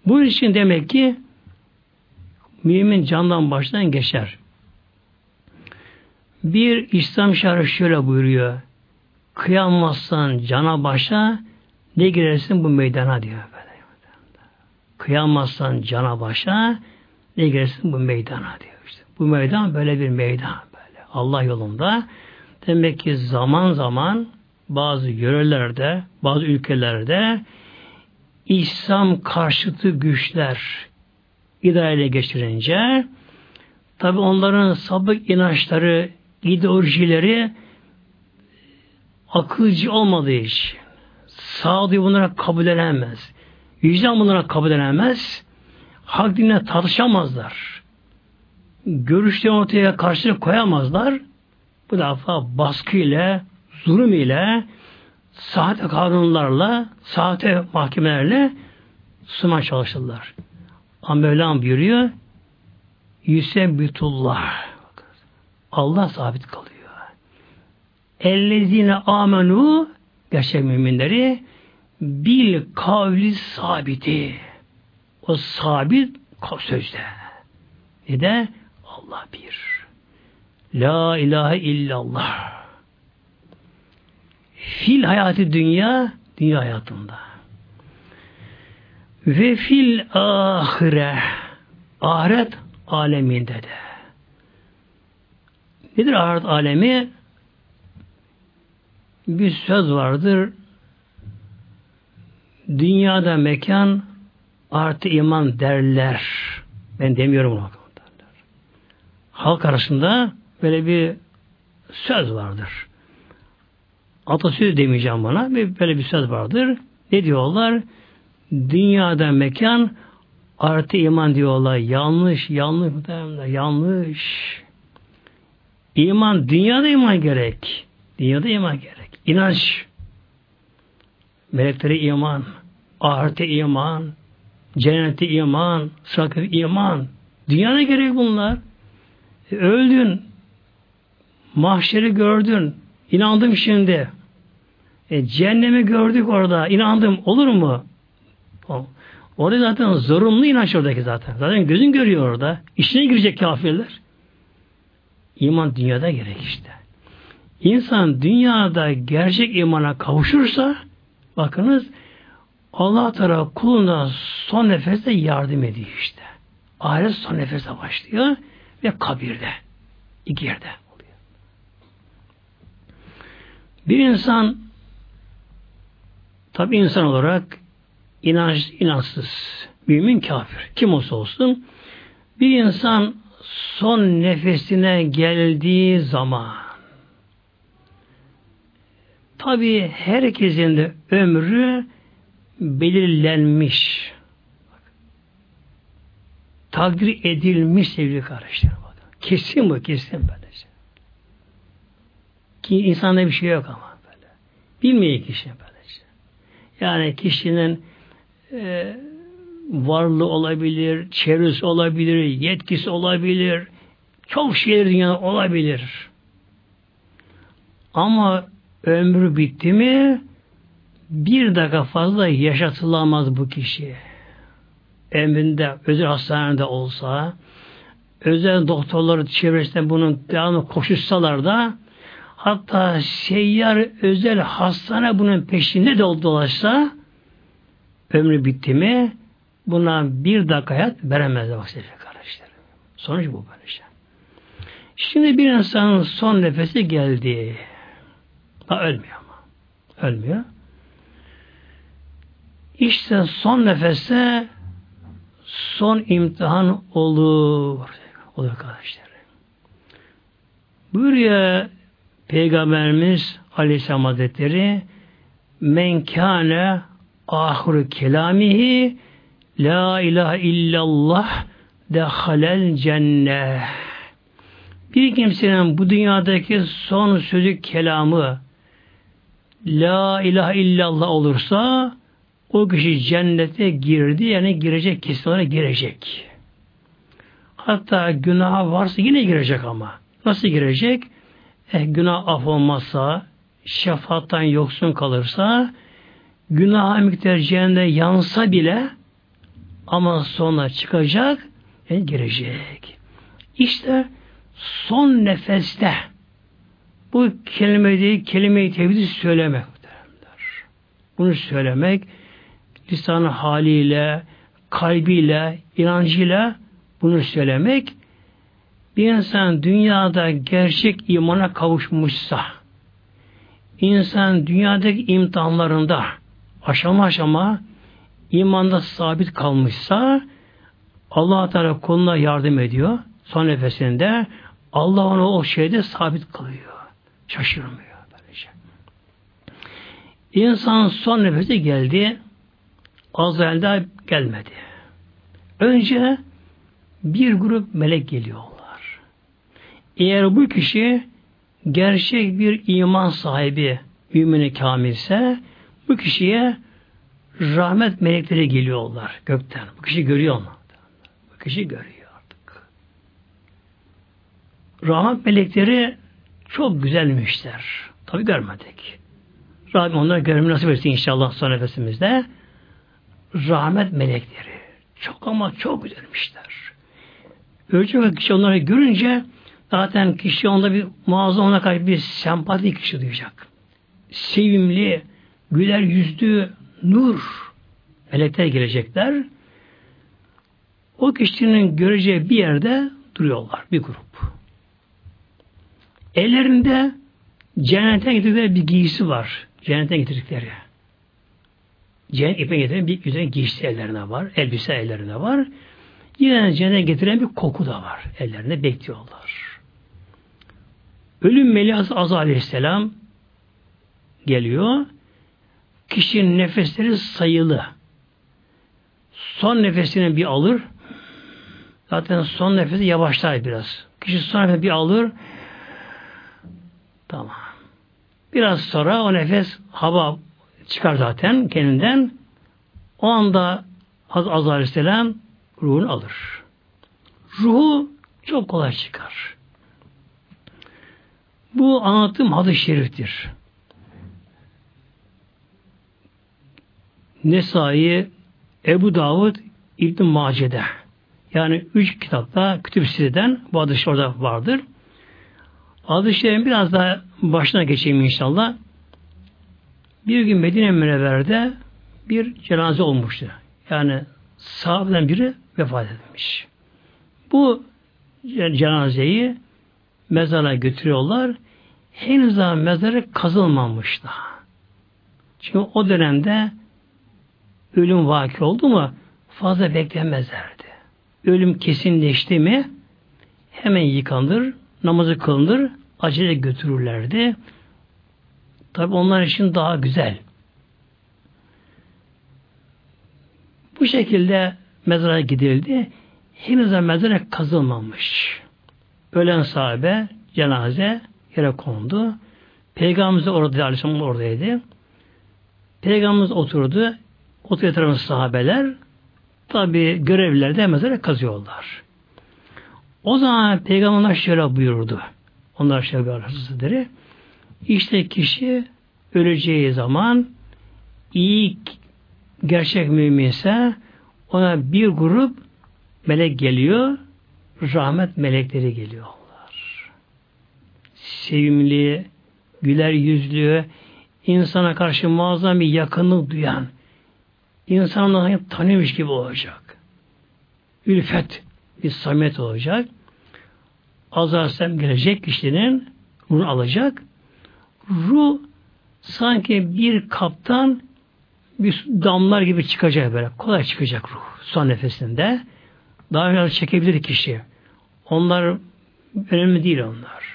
[SPEAKER 1] Bu için demek ki mümin candan baştan geçer. Bir İslam şerhi şöyle buyuruyor. Kıyamazsan cana başa ne girersin bu meydana diyor. Kıyamazsan cana başa ne girersin bu meydana diyor. İşte bu meydan böyle bir meydan böyle. Allah yolunda. Demek ki zaman zaman bazı yörelerde, bazı ülkelerde İslam karşıtı güçler idareye geçirince tabi onların sabık inançları, ideolojileri akılcı olmadığı için sağduyu bunlara kabul edilemez. Vicdan bunlara kabul edilemez. Hak dinle tartışamazlar. Görüşleri ortaya karşılık koyamazlar. Bu defa baskı ile, zulüm ile, sahte kanunlarla, sahte mahkemelerle sunma çalışırlar. Ama Mevlam buyuruyor Yüsebbitullah Allah sabit kalıyor. Ellezine amenu gerçek müminleri bil kavli sabiti. O sabit sözde. Ne de Allah bir. La ilahe illallah. Fil hayatı dünya, dünya hayatında. Ve fil ahire, ahiret aleminde de. Nedir ahiret alemi? Bir söz vardır. Dünyada mekan artı iman derler. Ben demiyorum bunu. Derler. Halk arasında böyle bir söz vardır. Atasözü demeyeceğim bana. Böyle bir söz vardır. Ne diyorlar? Dünyada mekan artı iman diyorlar. Yanlış, yanlış, yanlış. İman, dünyada iman gerek. Dünyada iman gerek. İnanç. Melekleri iman. Ahirete iman. Cennete iman. Sırakı iman. Dünyada gerek bunlar. E, öldün. Mahşeri gördün. İnandım şimdi. E, cehennemi gördük orada. İnandım. Olur mu? Orada zaten zorunlu inanç oradaki zaten. Zaten gözün görüyor orada. İşine girecek kafirler. İman dünyada gerek işte. İnsan dünyada gerçek imana kavuşursa bakınız Allah Teala kuluna son nefeste yardım ediyor işte. Ahiret son nefese başlıyor ve kabirde, iki yerde oluyor. Bir insan tabi insan olarak inanç, inançsız, mümin kafir, kim olsa olsun bir insan son nefesine geldiği zaman tabi herkesin de ömrü belirlenmiş takdir edilmiş sevgili kardeşlerim. Kesin bu, kesin böylece. Ki insanda bir şey yok ama böyle. Bilmeyen kişi böylece. Yani kişinin e, varlığı olabilir, çevresi olabilir, yetkisi olabilir, çok şeyler dünyada olabilir. Ama ömrü bitti mi bir dakika fazla yaşatılamaz bu kişi. Emrinde, özel hastanede olsa, özel doktorları çevresinde bunun devamlı koşuşsalar da hatta seyyar özel hastane bunun peşinde de dolaşsa ömrü bitti mi buna bir dakika hayat veremezler bak kardeşlerim. Sonuç bu böyle şey. Şimdi bir insanın son nefesi geldi. Daha ölmüyor ama. Ölmüyor. İşte son nefeste son imtihan olur. Olur kardeşlerim. Buyuruyor Peygamberimiz Aleyhisselam Hazretleri men kâne kelamihi la ilahe illallah dehalel cennet. Bir kimsenin bu dünyadaki son sözü kelamı la ilahe illallah olursa o kişi cennete girdi yani girecek kesin olarak girecek. Hatta günah varsa yine girecek ama. Nasıl girecek? Eh, günah af olmazsa, şefaattan yoksun kalırsa, günah miktar cehennemde yansa bile ama sonra çıkacak ve girecek. İşte son nefeste bu kelimeyi, kelimeyi tevhidi söylemek. Bunu söylemek lisanı haliyle, kalbiyle, inancıyla bunu söylemek bir insan dünyada gerçek imana kavuşmuşsa insan dünyadaki imtihanlarında aşama aşama imanda sabit kalmışsa Allah Teala koluna yardım ediyor. Son nefesinde Allah onu o şeyde sabit kılıyor. Şaşırmıyor böylece. İnsan son nefese geldi. Azrail daha gelmedi. Önce bir grup melek geliyorlar. Eğer bu kişi gerçek bir iman sahibi, mümini kamilse bu kişiye rahmet melekleri geliyorlar gökten. Bu kişi görüyor mu? Bu kişi görüyor artık. Rahmet melekleri çok güzelmişler. Tabi görmedik. Rabbim onları görmeyi nasip etsin inşallah son nefesimizde. Rahmet melekleri. Çok ama çok güzelmişler. Ölecek kişi onları görünce zaten kişi onda bir muazzam ona karşı bir sempati kişi duyacak. Sevimli, güler yüzlü, nur melekler gelecekler. O kişinin göreceği bir yerde duruyorlar bir grup. Ellerinde cennetten getirdikleri bir giysi var. Cennetten getirdikleri. Cennet ipe getiren bir güzel giysi ellerine var. Elbise ellerine var. Yine cennet getiren bir koku da var. Ellerinde bekliyorlar. Ölüm meleği Azza aleyhisselam geliyor. Kişinin nefesleri sayılı. Son nefesini bir alır. Zaten son nefesi yavaşlar biraz. Kişi son nefesi bir alır. Tamam. Biraz sonra o nefes hava çıkar zaten kendinden. O anda Hazreti Aleyhisselam ruhunu alır. Ruhu çok kolay çıkar. Bu anlattığım hadis-i şeriftir. Nesai, Ebu Davud, İbn Mace'de. Yani üç kitapta kütüb siteden bu hadis orada vardır. Hadislerin biraz daha başına geçeyim inşallah. Bir gün Medine Münevver'de bir cenaze olmuştu. Yani sahabeden biri vefat etmiş. Bu cenazeyi mezara götürüyorlar. Henüz daha mezarı kazılmamış daha. Çünkü o dönemde ölüm vaki oldu mu fazla beklemezlerdi. Ölüm kesinleşti mi hemen yıkanır, namazı kılınır, acele götürürlerdi. Tabi onlar için daha güzel. Bu şekilde mezara gidildi. Henüz mezara kazılmamış. Ölen sahabe cenaze yere kondu. Peygamberimiz de orada Aleyhisselam oradaydı. Peygamberimiz oturdu. Oturan sahabeler tabi görevliler de mezara kazıyorlar. O zaman Peygamberler şöyle buyurdu. Onlar şöyle arasızları. İşte kişi öleceği zaman iyi gerçek müminse ona bir grup melek geliyor, rahmet melekleri geliyorlar. Sevimli, güler yüzlü, insana karşı muazzam bir yakınlık duyan, insanları tanımış gibi olacak. Ülfet, bir samet olacak. Azrail gelecek kişinin ruh alacak. Ruh sanki bir kaptan bir damlar gibi çıkacak böyle. Kolay çıkacak ruh son nefesinde. Daha önce çekebilir kişi. Onlar önemli değil onlar.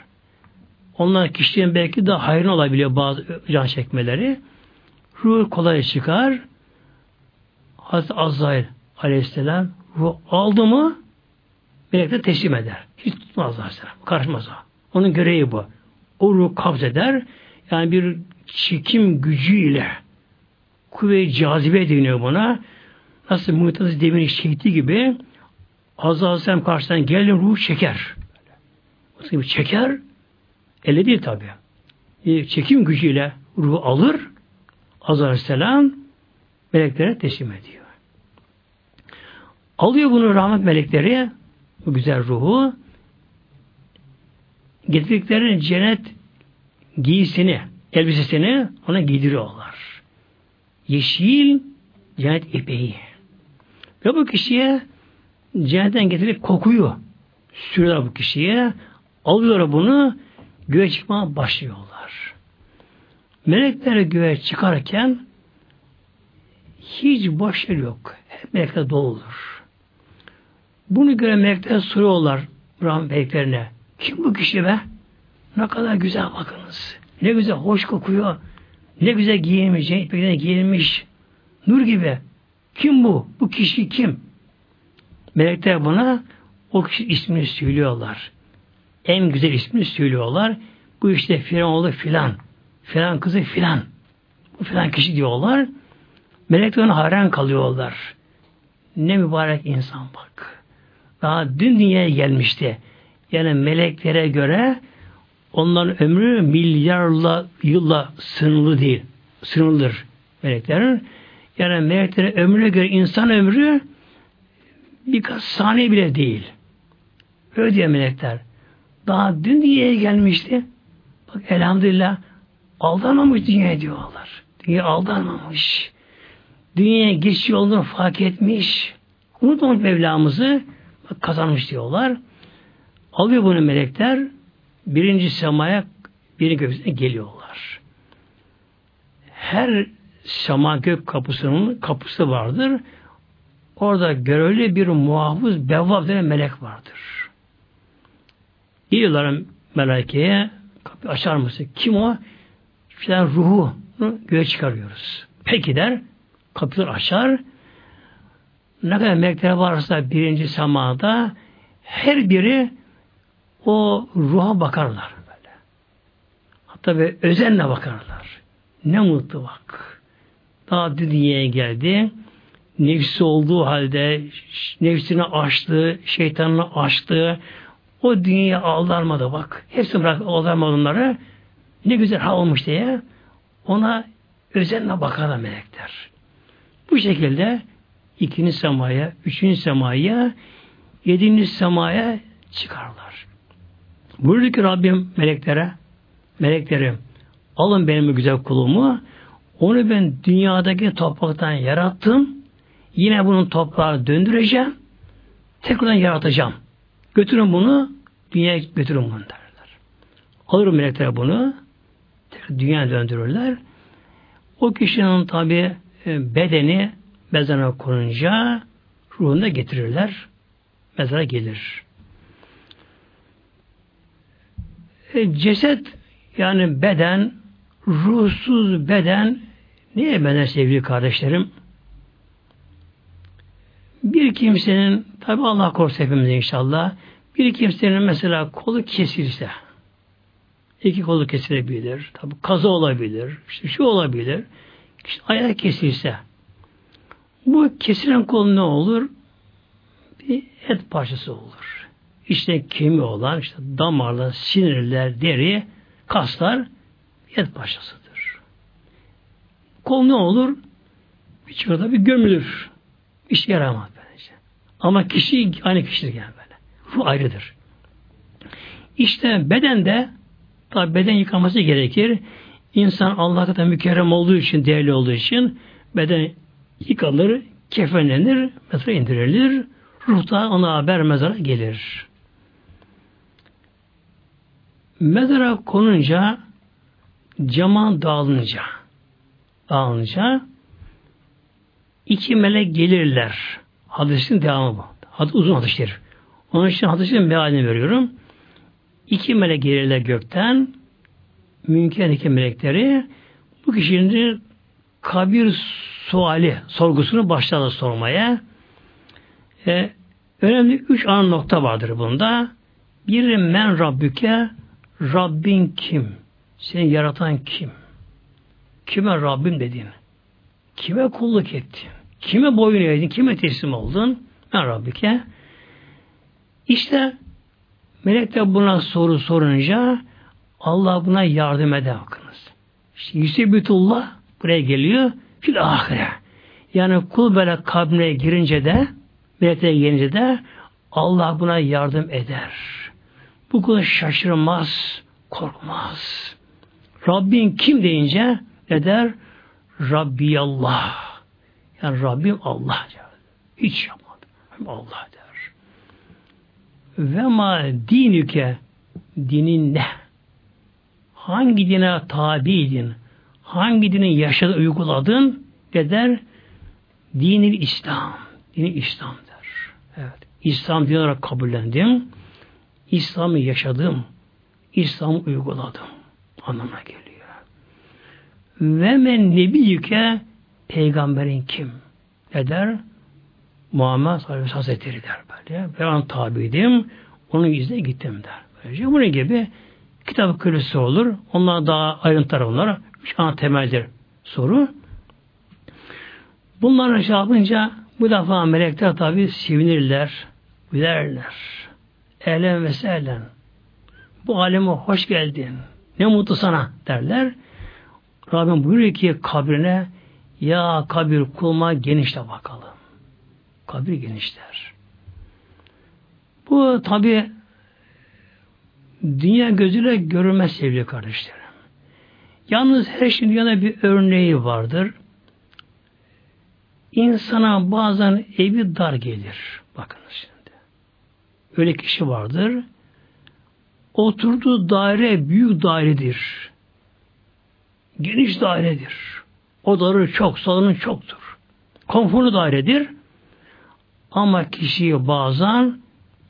[SPEAKER 1] Onlar kişinin belki daha hayrın olabiliyor bazı can çekmeleri. Ruh kolay çıkar. Hazreti Azrail aleyhisselam ruh aldı mı melek de teslim eder. Hiç tutmaz aleyhisselam. Karışmaz o. Onun görevi bu. O ruh kabz eder. Yani bir çekim gücüyle kuvve-i cazibe deniyor buna. Nasıl muhtası demir çektiği gibi Azza Aleyhisselam karşıdan gelin ruh çeker. Nasıl çeker? Elle değil tabi. Bir çekim gücüyle ruhu alır. Azza Aleyhisselam meleklere teslim ediyor. Alıyor bunu rahmet melekleri bu güzel ruhu getirdikleri cennet giysini, elbisesini ona giydiriyorlar. Yeşil cennet ipeği. Ve bu kişiye cennetten getirip kokuyu sürüyorlar bu kişiye. Alıyorlar bunu göğe çıkmaya başlıyorlar. Melekler göğe çıkarken hiç boş yer yok. Hep melekler doludur. Bunu gören melekler soruyorlar Rahman meleklerine. Kim bu kişi be? Ne kadar güzel bakınız. Ne güzel hoş kokuyor. Ne güzel giyinmiş, ipekten giyinmiş. Nur gibi. Kim bu? Bu kişi kim? Melekler buna o kişi ismini söylüyorlar. En güzel ismini söylüyorlar. Bu işte filan oğlu filan. Filan kızı filan. Bu filan kişi diyorlar. Melekler ona hayran kalıyorlar. Ne mübarek insan bak. Daha dün dünyaya gelmişti. Yani meleklere göre onların ömrü milyarla yılla sınırlı değil. Sınırlıdır meleklerin. Yani meleklerin ömrüne göre insan ömrü birkaç saniye bile değil. Öyle diyor melekler. Daha dün dünyaya gelmişti. Bak elhamdülillah aldanmamış dünyaya diyorlar. Dünya aldanmamış. Dünyaya geçiş yolunu fark etmiş. Unutmamış Mevlamızı kazanmış diyorlar. Alıyor bunu melekler birinci semaya birinci gökyüzüne geliyorlar. Her sema gök kapısının kapısı vardır. Orada görevli bir muhafız bevvab denen melek vardır. Geliyorlar melekeye kapı açar mısın? Kim o? İşte ruhu göğe çıkarıyoruz. Peki der. Kapıları açar. Ne kadar melekler varsa birinci semada her biri o ruha bakarlar böyle. Hatta böyle özenle bakarlar. Ne mutlu bak. Daha dünyaya geldi. Nefsi olduğu halde nefsini açtı, şeytanını açtı. O dünyaya aldanmadı bak. Hepsini bırak aldanmadı onları. Ne güzel hal olmuş diye ona özenle bakarlar melekler. Bu şekilde ikinci semaya, üçüncü semaya, yedinci semaya çıkarlar. Buyurdu ki Rabbim meleklere, meleklerim alın benim güzel kulumu, onu ben dünyadaki topraktan yarattım, yine bunun toprağı döndüreceğim, tekrardan yaratacağım. Götürün bunu, dünyaya götürün bunu derler. Alır melekler bunu, dünya döndürürler. O kişinin tabi e, bedeni mezara konunca ruhunu da getirirler. Mezara gelir. E, ceset yani beden, ruhsuz beden niye beden sevgili kardeşlerim? Bir kimsenin tabi Allah korusun hepimiz inşallah bir kimsenin mesela kolu kesilse iki kolu kesilebilir. Tabi kaza olabilir. işte şu olabilir. İşte ayağı kesilse bu kesilen kol ne olur? Bir et parçası olur. İşte kemiği olan, işte damarlar, sinirler, deri, kaslar et parçasıdır. Kol ne olur? Bir çıkarda bir gömülür. İşe yaramaz. Ama kişi aynı kişidir yani böyle. Bu ayrıdır. İşte bedende tabi beden yıkaması gerekir. İnsan Allah kadar mükerrem olduğu için, değerli olduğu için beden yıkanır, kefenlenir, mezara indirilir. Ruh da ona haber mezara gelir. Mezara konunca cama dağılınca dağılınca iki melek gelirler. Hadisin devamı bu. Hadis, uzun hadistir. Onun için hadisin mealini veriyorum. İki melek gelirler gökten mümkün iki melekleri bu kişinin kabir suali, sorgusunu başlarlar sormaya. E, önemli üç ana nokta vardır bunda. Biri men Rabbüke, Rabbin kim? Seni yaratan kim? Kime Rabbim dedin? Kime kulluk ettin? Kime boyun eğdin? Kime teslim oldun? Men Rabbüke. İşte melekler buna soru sorunca Allah buna yardım eder bakınız. İşte Yüsebitullah buraya geliyor. Fil ahire. Yani kul böyle kabrine girince de meleklere gelince de Allah buna yardım eder. Bu kul şaşırmaz, korkmaz. Rabbin kim deyince ne der? Rabbi Allah. Yani Rabbim Allah. Hiç yapmadı. Allah der. Ve ma dinüke dinin ne? Hangi dine tabiydin? Hangi dinin yaşadın, uyguladın? Ne der? Dini İslam. Dini İslam der. Evet. İslam din olarak kabullendim. İslam'ı yaşadım. İslam'ı uyguladım. Anlamına geliyor. Ve men nebiyüke peygamberin kim? Ne der? Muhammed sallallahu aleyhi hazretleri der böyle. Ben onun tabiydim. Onun izine gittim der. Böylece bunun gibi kitap kırısı olur. Onlar daha ayrıntılar onlar. Üç ana temeldir soru. Bunları şey yapınca bu defa melekler tabi sevinirler, gülerler. Ehlen ve sehlen. Bu aleme hoş geldin. Ne mutlu sana derler. Rabbim buyuruyor ki kabrine ya kabir kulma genişle bakalım. Kabir genişler. Bu tabi dünya gözüyle görülmez sevgili kardeşlerim. Yalnız her şeyin dünyada bir örneği vardır. İnsana bazen evi dar gelir. Bakınız şimdi. Öyle kişi vardır. Oturduğu daire büyük dairedir. Geniş dairedir. Odaları çok, salonu çoktur. Konforlu dairedir. Ama kişiyi bazen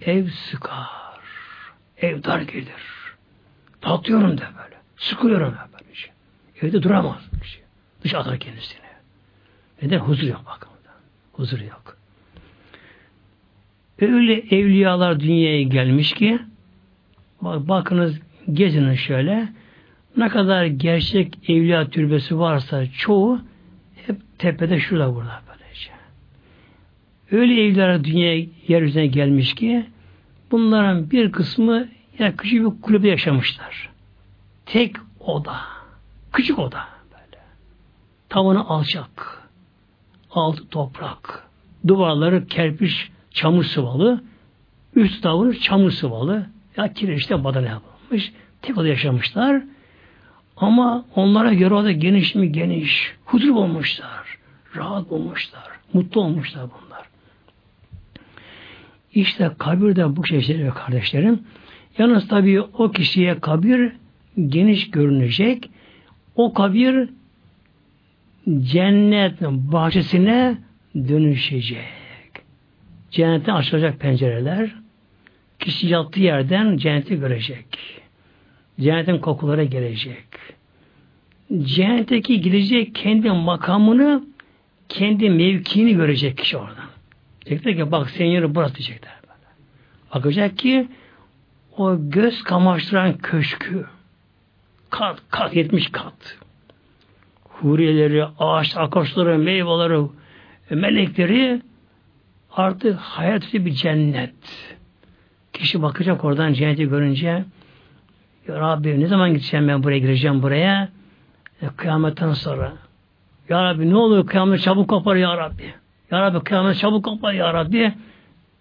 [SPEAKER 1] ev sıkar. Ev dar gelir. Patlıyorum da böyle. Sıkılıyorum da böyle. Şey. Evde duramaz. Kişi. Dış atar kendisini. Neden? Huzur yok bakın. Huzur yok. Öyle evliyalar dünyaya gelmiş ki bak, bakınız gezinin şöyle ne kadar gerçek evliya türbesi varsa çoğu hep tepede şurada burada böylece. Öyle evliler dünyaya yeryüzüne gelmiş ki bunların bir kısmı ya küçük bir kulübe yaşamışlar. Tek oda. Küçük oda böyle. Tavanı alçak. Altı toprak. Duvarları kerpiç, çamur sıvalı. Üst tavanı çamur sıvalı. Ya kireçte badana yapılmış. Tek oda yaşamışlar. Ama onlara göre o geniş mi geniş. Huzur bulmuşlar. Rahat bulmuşlar. Mutlu olmuşlar bunlar. İşte kabirde bu şeyler kardeşlerim. Yalnız tabii o kişiye kabir geniş görünecek. O kabir cennet bahçesine dönüşecek. Cennetten açılacak pencereler. Kişi yattığı yerden cenneti görecek. Cennetin kokulara gelecek. Cennetteki gidecek kendi makamını, kendi mevkiini görecek kişi oradan. Diyecekler ki bak senin yeri burası diyecekler. Bakacak ki o göz kamaştıran köşkü kat kat yetmiş kat huriyeleri, ağaç, akaşları, meyveleri, melekleri artık hayat bir cennet. Kişi bakacak oradan cenneti görünce ya Rabbi ne zaman gideceğim ben buraya gireceğim buraya? E, kıyametten sonra. Ya Rabbi ne olur kıyamet çabuk kopar ya Rabbi. Ya Rabbi kıyamet çabuk kopar ya Rabbi.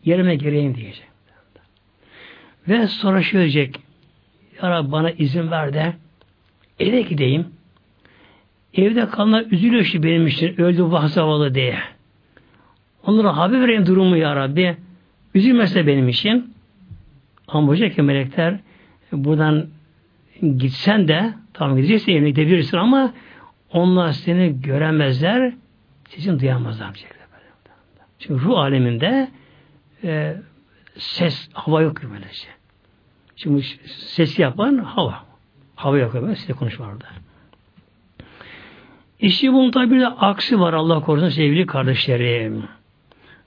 [SPEAKER 1] Yerime gireyim diyecek. Ve sonra şöyle diyecek. Ya Rabbi bana izin ver de eve gideyim. Evde kalanlar üzülüyor işte benim için. Öldü vahzavalı diye. Onlara haber vereyim durumu ya Rabbi. Üzülmezse benim için. Ama ki melekler buradan gitsen de tamam gideceksin evine gidebilirsin ama onlar seni göremezler sesini duyamazlar. Çünkü ruh aleminde e, ses, hava yok böylece. Şimdi ses yapan hava. Hava yok böyle size konuşma orada. İşte bunun tabi bir de aksi var Allah korusun sevgili kardeşlerim.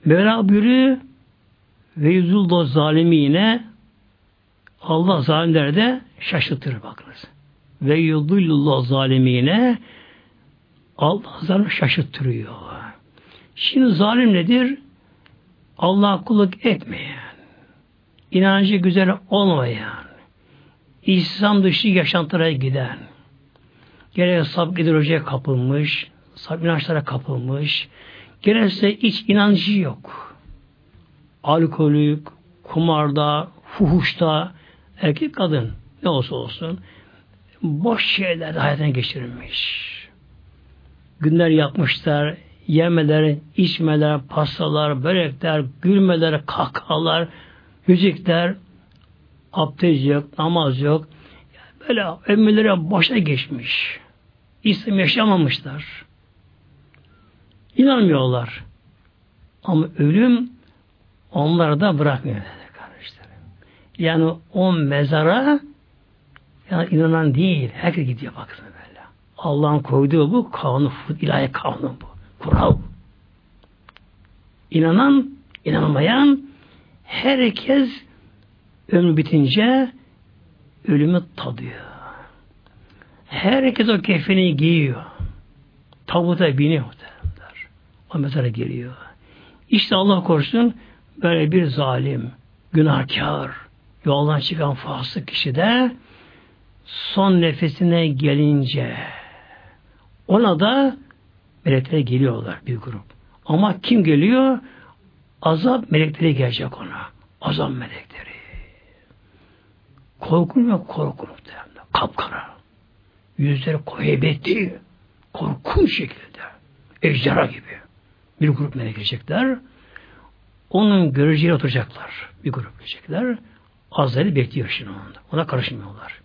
[SPEAKER 1] Mevla buyuruyor ve yüzulda zalimine Allah zalimleri de şaşırtır bakınız. Ve yudulullah zalimine Allah zalim şaşırttırıyor. Şimdi zalim nedir? Allah kulluk etmeyen, inancı güzel olmayan, İslam dışı yaşantılara giden, gerek sap ideolojiye kapılmış, sap inançlara kapılmış, gerekse iç inancı yok. Alkolük, kumarda, fuhuşta, erkek kadın ne olsa olsun boş şeyler hayatına geçirilmiş. Günler yapmışlar, yemeler, içmeler, pastalar, börekler, gülmeler, kahkahalar, müzikler, abdest yok, namaz yok. Böyle ömürlere boşa geçmiş. İslam yaşamamışlar. İnanmıyorlar. Ama ölüm onları da bırakmıyor. Yani o mezara yani inanan değil. Herkes gidiyor baksana böyle. Allah'ın koyduğu bu kanun, ilahi kanun bu. Kural. İnanan, inanmayan herkes ömrü bitince ölümü tadıyor. Herkes o kefeni giyiyor. Tabuta biniyor. O mezara giriyor. İşte Allah korusun böyle bir zalim, günahkar, yoldan çıkan fasık kişi de son nefesine gelince ona da melekler geliyorlar bir grup. Ama kim geliyor? Azap melekleri gelecek ona. Azap melekleri. Korkunç ve korkunç derler. Kapkara. Yüzleri heybetli. Korkunç şekilde. Ejderha gibi. Bir grup melek gelecekler. Onun göreceğine oturacaklar. Bir grup gelecekler. Azrail bekliyor şimdi onda. Ona karışmıyorlar.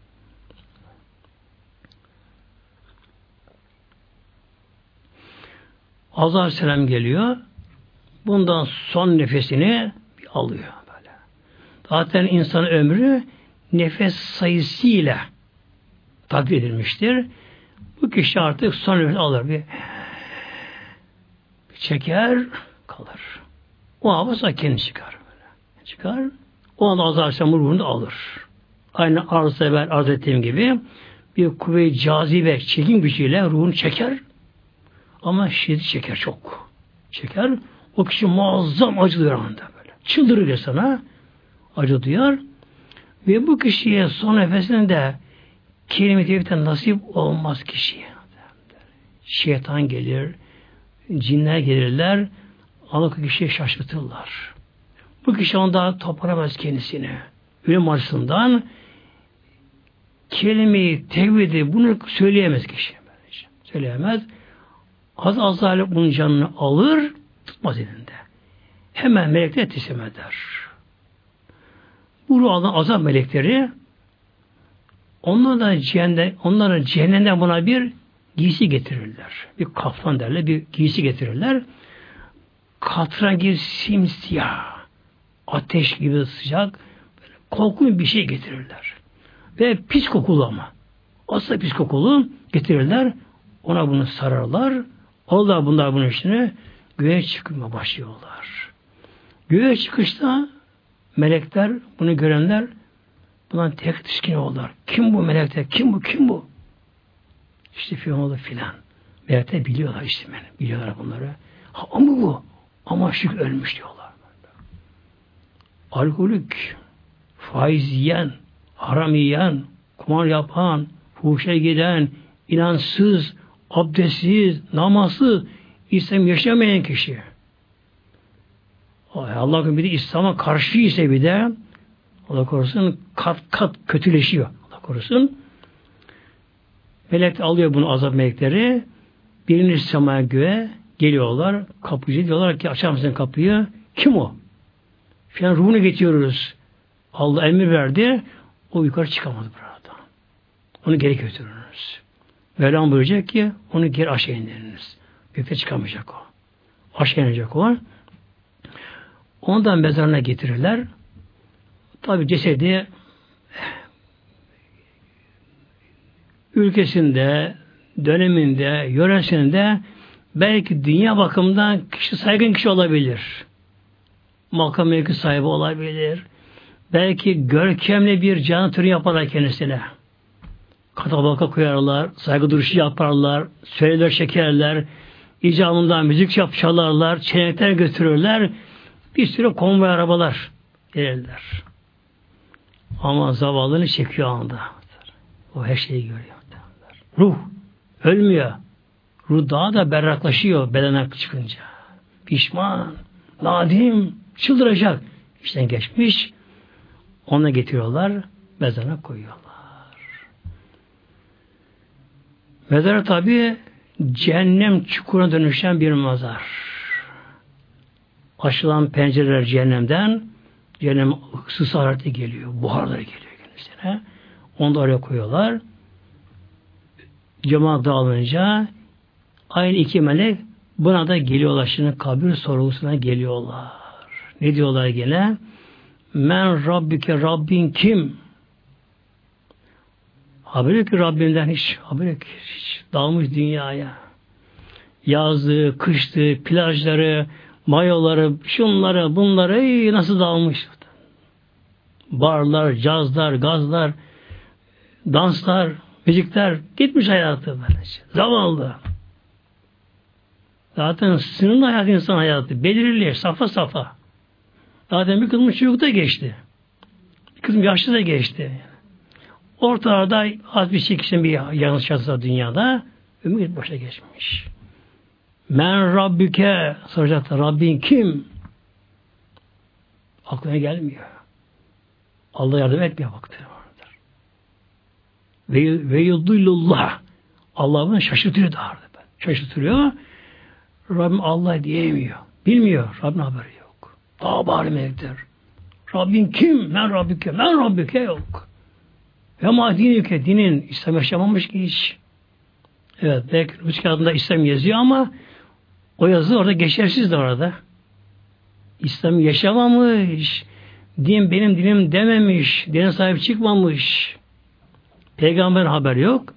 [SPEAKER 1] Azrail Aleyhisselam geliyor. Bundan son nefesini alıyor böyle. Zaten insan ömrü nefes sayısıyla takdir edilmiştir. Bu kişi artık son nefes alır. Bir, bir çeker, kalır. O hava kendi çıkar. Böyle. Çıkar. O anda azar ruhunu alır. Aynı arz evvel arz ettiğim gibi bir kuvve cazibe çekim gücüyle ruhunu çeker ama şiddet çeker çok. Çeker. O kişi muazzam acı duyar anda böyle. Çıldırır sana. Acı duyar. Ve bu kişiye son nefesinde kelime tevhidden nasip olmaz kişiye. Şeytan gelir, cinler gelirler, Allah kişiyi şaşırtırlar. Bu kişi onda toparamaz kendisini. Ölüm acısından kelimeyi, tevhidi bunu söyleyemez kişi. Söyleyemez. Az azale bunun canını alır, tutmaz elinde. Hemen melekler teslim eder. Bu ruh azap melekleri onlar da cehennem, onların cehennemden buna bir giysi getirirler. Bir kaftan derler, bir giysi getirirler. Katra gir simsiyah, ateş gibi sıcak, böyle korkunç bir şey getirirler. Ve pis kokulu ama. Asla pis kokulu getirirler. Ona bunu sararlar. Allah bunlar bunun üstüne göğe çıkmaya başlıyorlar. Göğe çıkışta melekler, bunu görenler bundan tek düşkün oldular. Kim bu melekler? Kim bu? Kim bu? İşte filan filan. Melekler biliyorlar işte beni. Biliyorlar bunları. Ha, ama bu. Ama şık ölmüş diyorlar. Alkolik, faiz yiyen, haram yiyen, kumar yapan, fuhuşa giden, inansız, abdestsiz, namazsız, İslam yaşamayan kişi. Allah'ın bir de İslam'a karşı ise bir de Allah korusun kat kat kötüleşiyor. Allah korusun. Melek alıyor bunu azap melekleri. Birini semaya göğe geliyorlar. Kapıcı diyorlar ki açar mısın kapıyı? Kim o? Filan ruhunu getiriyoruz. Allah emir verdi. O yukarı çıkamadı burada. Onu geri götürürüz. Mevlam buyuracak ki onu geri aşağı indiriniz. Gökte çıkamayacak o. Aşağı inecek o. Ondan mezarına getirirler. Tabi cesedi ülkesinde, döneminde, yöresinde belki dünya bakımından kişi saygın kişi olabilir. Makam mevki sahibi olabilir. Belki görkemli bir canı türü yaparlar kendisine. Katabaka koyarlar, saygı duruşu yaparlar, söyler çekerler, icabında müzik yap çalarlar, çenekler götürürler, bir sürü konvoy arabalar gelirler. Ama zavallını çekiyor anda. O her şeyi görüyor. Ruh ölmüyor. Ruh daha da berraklaşıyor bedenen çıkınca. Pişman, nadim, çıldıracak. İşten geçmiş. Ona getiriyorlar, mezana koyuyorlar. Mezar tabi cehennem çukuruna dönüşen bir mezar. Açılan pencereler cehennemden cehennem ısı harareti geliyor. Buharları geliyor kendisine. Onu da oraya koyuyorlar. Cemaat dağılınca aynı iki melek buna da geliyorlar. Şimdi kabir sorgusuna geliyorlar. Ne diyorlar gene? Men Rabbike Rabbin kim? Haber yok ki Rabbimden hiç. Haber yok hiç. Dalmış dünyaya. Yazdı, kıştı, plajları, mayoları, şunları, bunları ey, nasıl dalmış. Barlar, cazlar, gazlar, danslar, müzikler gitmiş hayatı böylece. Zavallı. Zaten sınırlı hayat insan hayatı. Belirli, safa safa. Zaten bir kızım çocuk da geçti. Bir kızım yaşlı da geçti. Ortalarda az bir çekişen bir yanlış yazsa dünyada ümit boşa geçmiş. Men Rabbüke soracaktı. Rabbin kim? Aklına gelmiyor. Allah yardım etmiyor baktı. Ve, ve yudullullah. Allah bunu şaşırtıyor da Şaşırtıyor. Rabbim Allah diyemiyor. Bilmiyor. Rabbin haberi. Daha bari melektir. Rabbin kim? Ben Rabbike. Ben Rabbike yok. Ve ma dinike. Dinin İslam yaşamamış ki hiç. Evet belki Rus kağıdında İslam yazıyor ama o yazı orada geçersiz de orada. İslam yaşamamış. Din benim dinim dememiş. Dine sahip çıkmamış. Peygamber haber yok.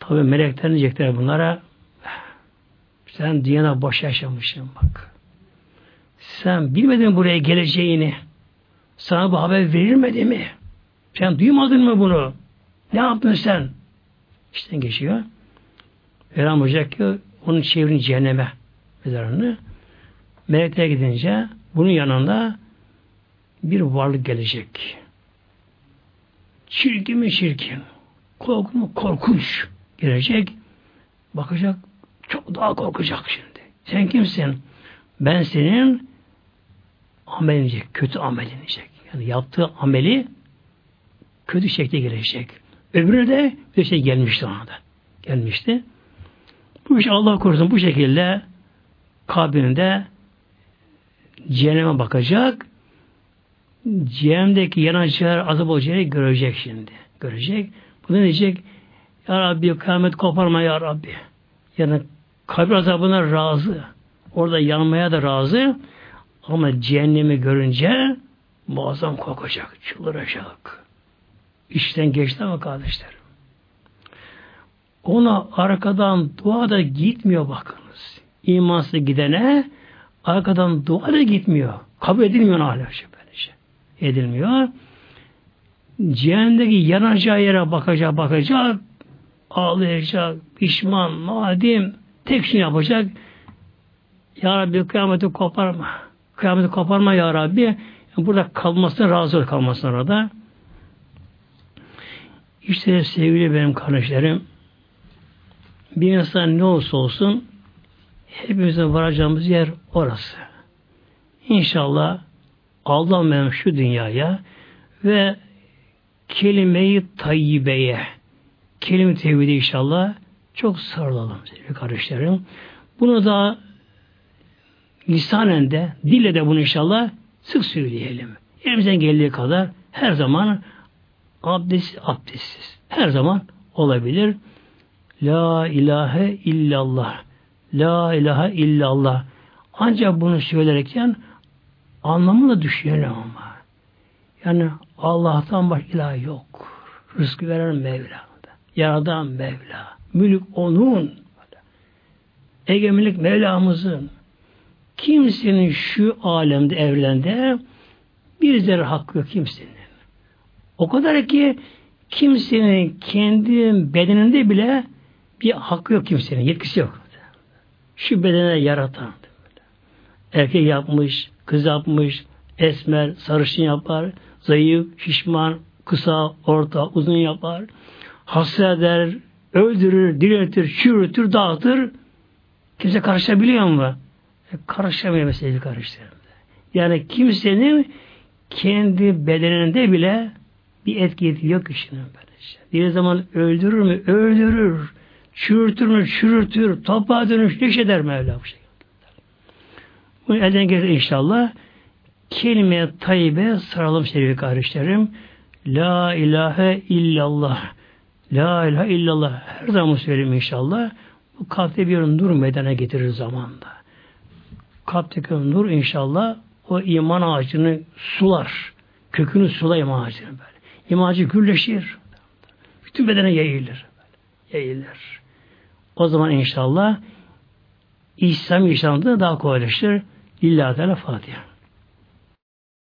[SPEAKER 1] Tabi melekler diyecekler bunlara sen dünyada boş yaşamışsın bak. Sen bilmedin buraya geleceğini. Sana bu haber verilmedi mi? Sen duymadın mı bunu? Ne yaptın sen? İşten geçiyor. Peygamber olacak ki onun çevrini cehenneme mezarını. Melekler gidince bunun yanında bir varlık gelecek. Çirkin mi çirkin? Korkunç mu korkunç gelecek. Bakacak çok daha korkacak şimdi. Sen kimsin? Ben senin amel diyecek, kötü amel diyecek. Yani yaptığı ameli kötü şekilde gelecek. Öbürüne de bir şey gelmişti ona da. Gelmişti. Bu iş Allah korusun bu şekilde kabrinde cehenneme bakacak. Cehennemdeki yanacaklar azap olacağını görecek şimdi. Görecek. Bu ne diyecek? Ya Rabbi kıyamet koparma ya Rabbi. Yani kabir azabına razı. Orada yanmaya da razı. Ama cehennemi görünce muazzam korkacak, çıldıracak. İşten geçti ama kardeşlerim. Ona arkadan dua da gitmiyor bakınız. İmansız gidene arkadan dua da gitmiyor. Kabul edilmiyor hala şey. Edilmiyor. Cehennemdeki yanacağı yere bakacak bakacak ağlayacak, pişman, nadim, tek şey yapacak. Ya Rabbi kıyameti koparma. Kıyameti koparma Ya Rabbi. Yani burada kalmasına razı ol kalmasına orada. İşte sevgili benim kardeşlerim bir insan ne olursa olsun hepimizin varacağımız yer orası. İnşallah aldanmayalım şu dünyaya ve kelime-i tayyibeye kelime tevhidi inşallah çok sarılalım sevgili kardeşlerim. Bunu da lisanen de, dille de bunu inşallah sık söyleyelim. Elimizden geldiği kadar her zaman abdest, abdestsiz. Her zaman olabilir. La ilahe illallah. La ilahe illallah. Ancak bunu söylerken anlamı da düşünelim ama. Yani Allah'tan başka ilah yok. Rızkı veren Mevla. Yaradan Mevla. Mülk onun. Egemenlik Mevlamızın. Kimsenin şu alemde, evrende bir zerre hakkı yok kimsenin. O kadar ki kimsenin kendi bedeninde bile bir hakkı yok kimsenin. Yetkisi yok. Şu bedene yaratan. Erkek yapmış, kız yapmış, esmer, sarışın yapar, zayıf, şişman, kısa, orta, uzun yapar hasta eder, öldürür, diriltir, çürütür, dağıtır. Kimse karışabiliyor mu? E, karışamıyor meseleyi karıştırır. Yani kimsenin kendi bedeninde bile bir etki yok işinin böylece. Bir zaman öldürür mü? Öldürür. çürütür mü çürütür, toprağa dönüş ne eder Mevla bu şekilde. Bunu elden gelir inşallah. Kelime tayyibe saralım sevgili kardeşlerim. La ilahe illallah. La ilahe illallah. Her zaman söyleyeyim inşallah. Bu kalpte bir nur meydana getirir zamanda. Kalpteki nur inşallah o iman ağacını sular. Kökünü sular iman ağacını böyle. İman ağacı gülleşir. Bütün bedene yayılır. Yayılır. O zaman inşallah İslam yaşamında daha kolaylaşır. İlla Teala Fatiha.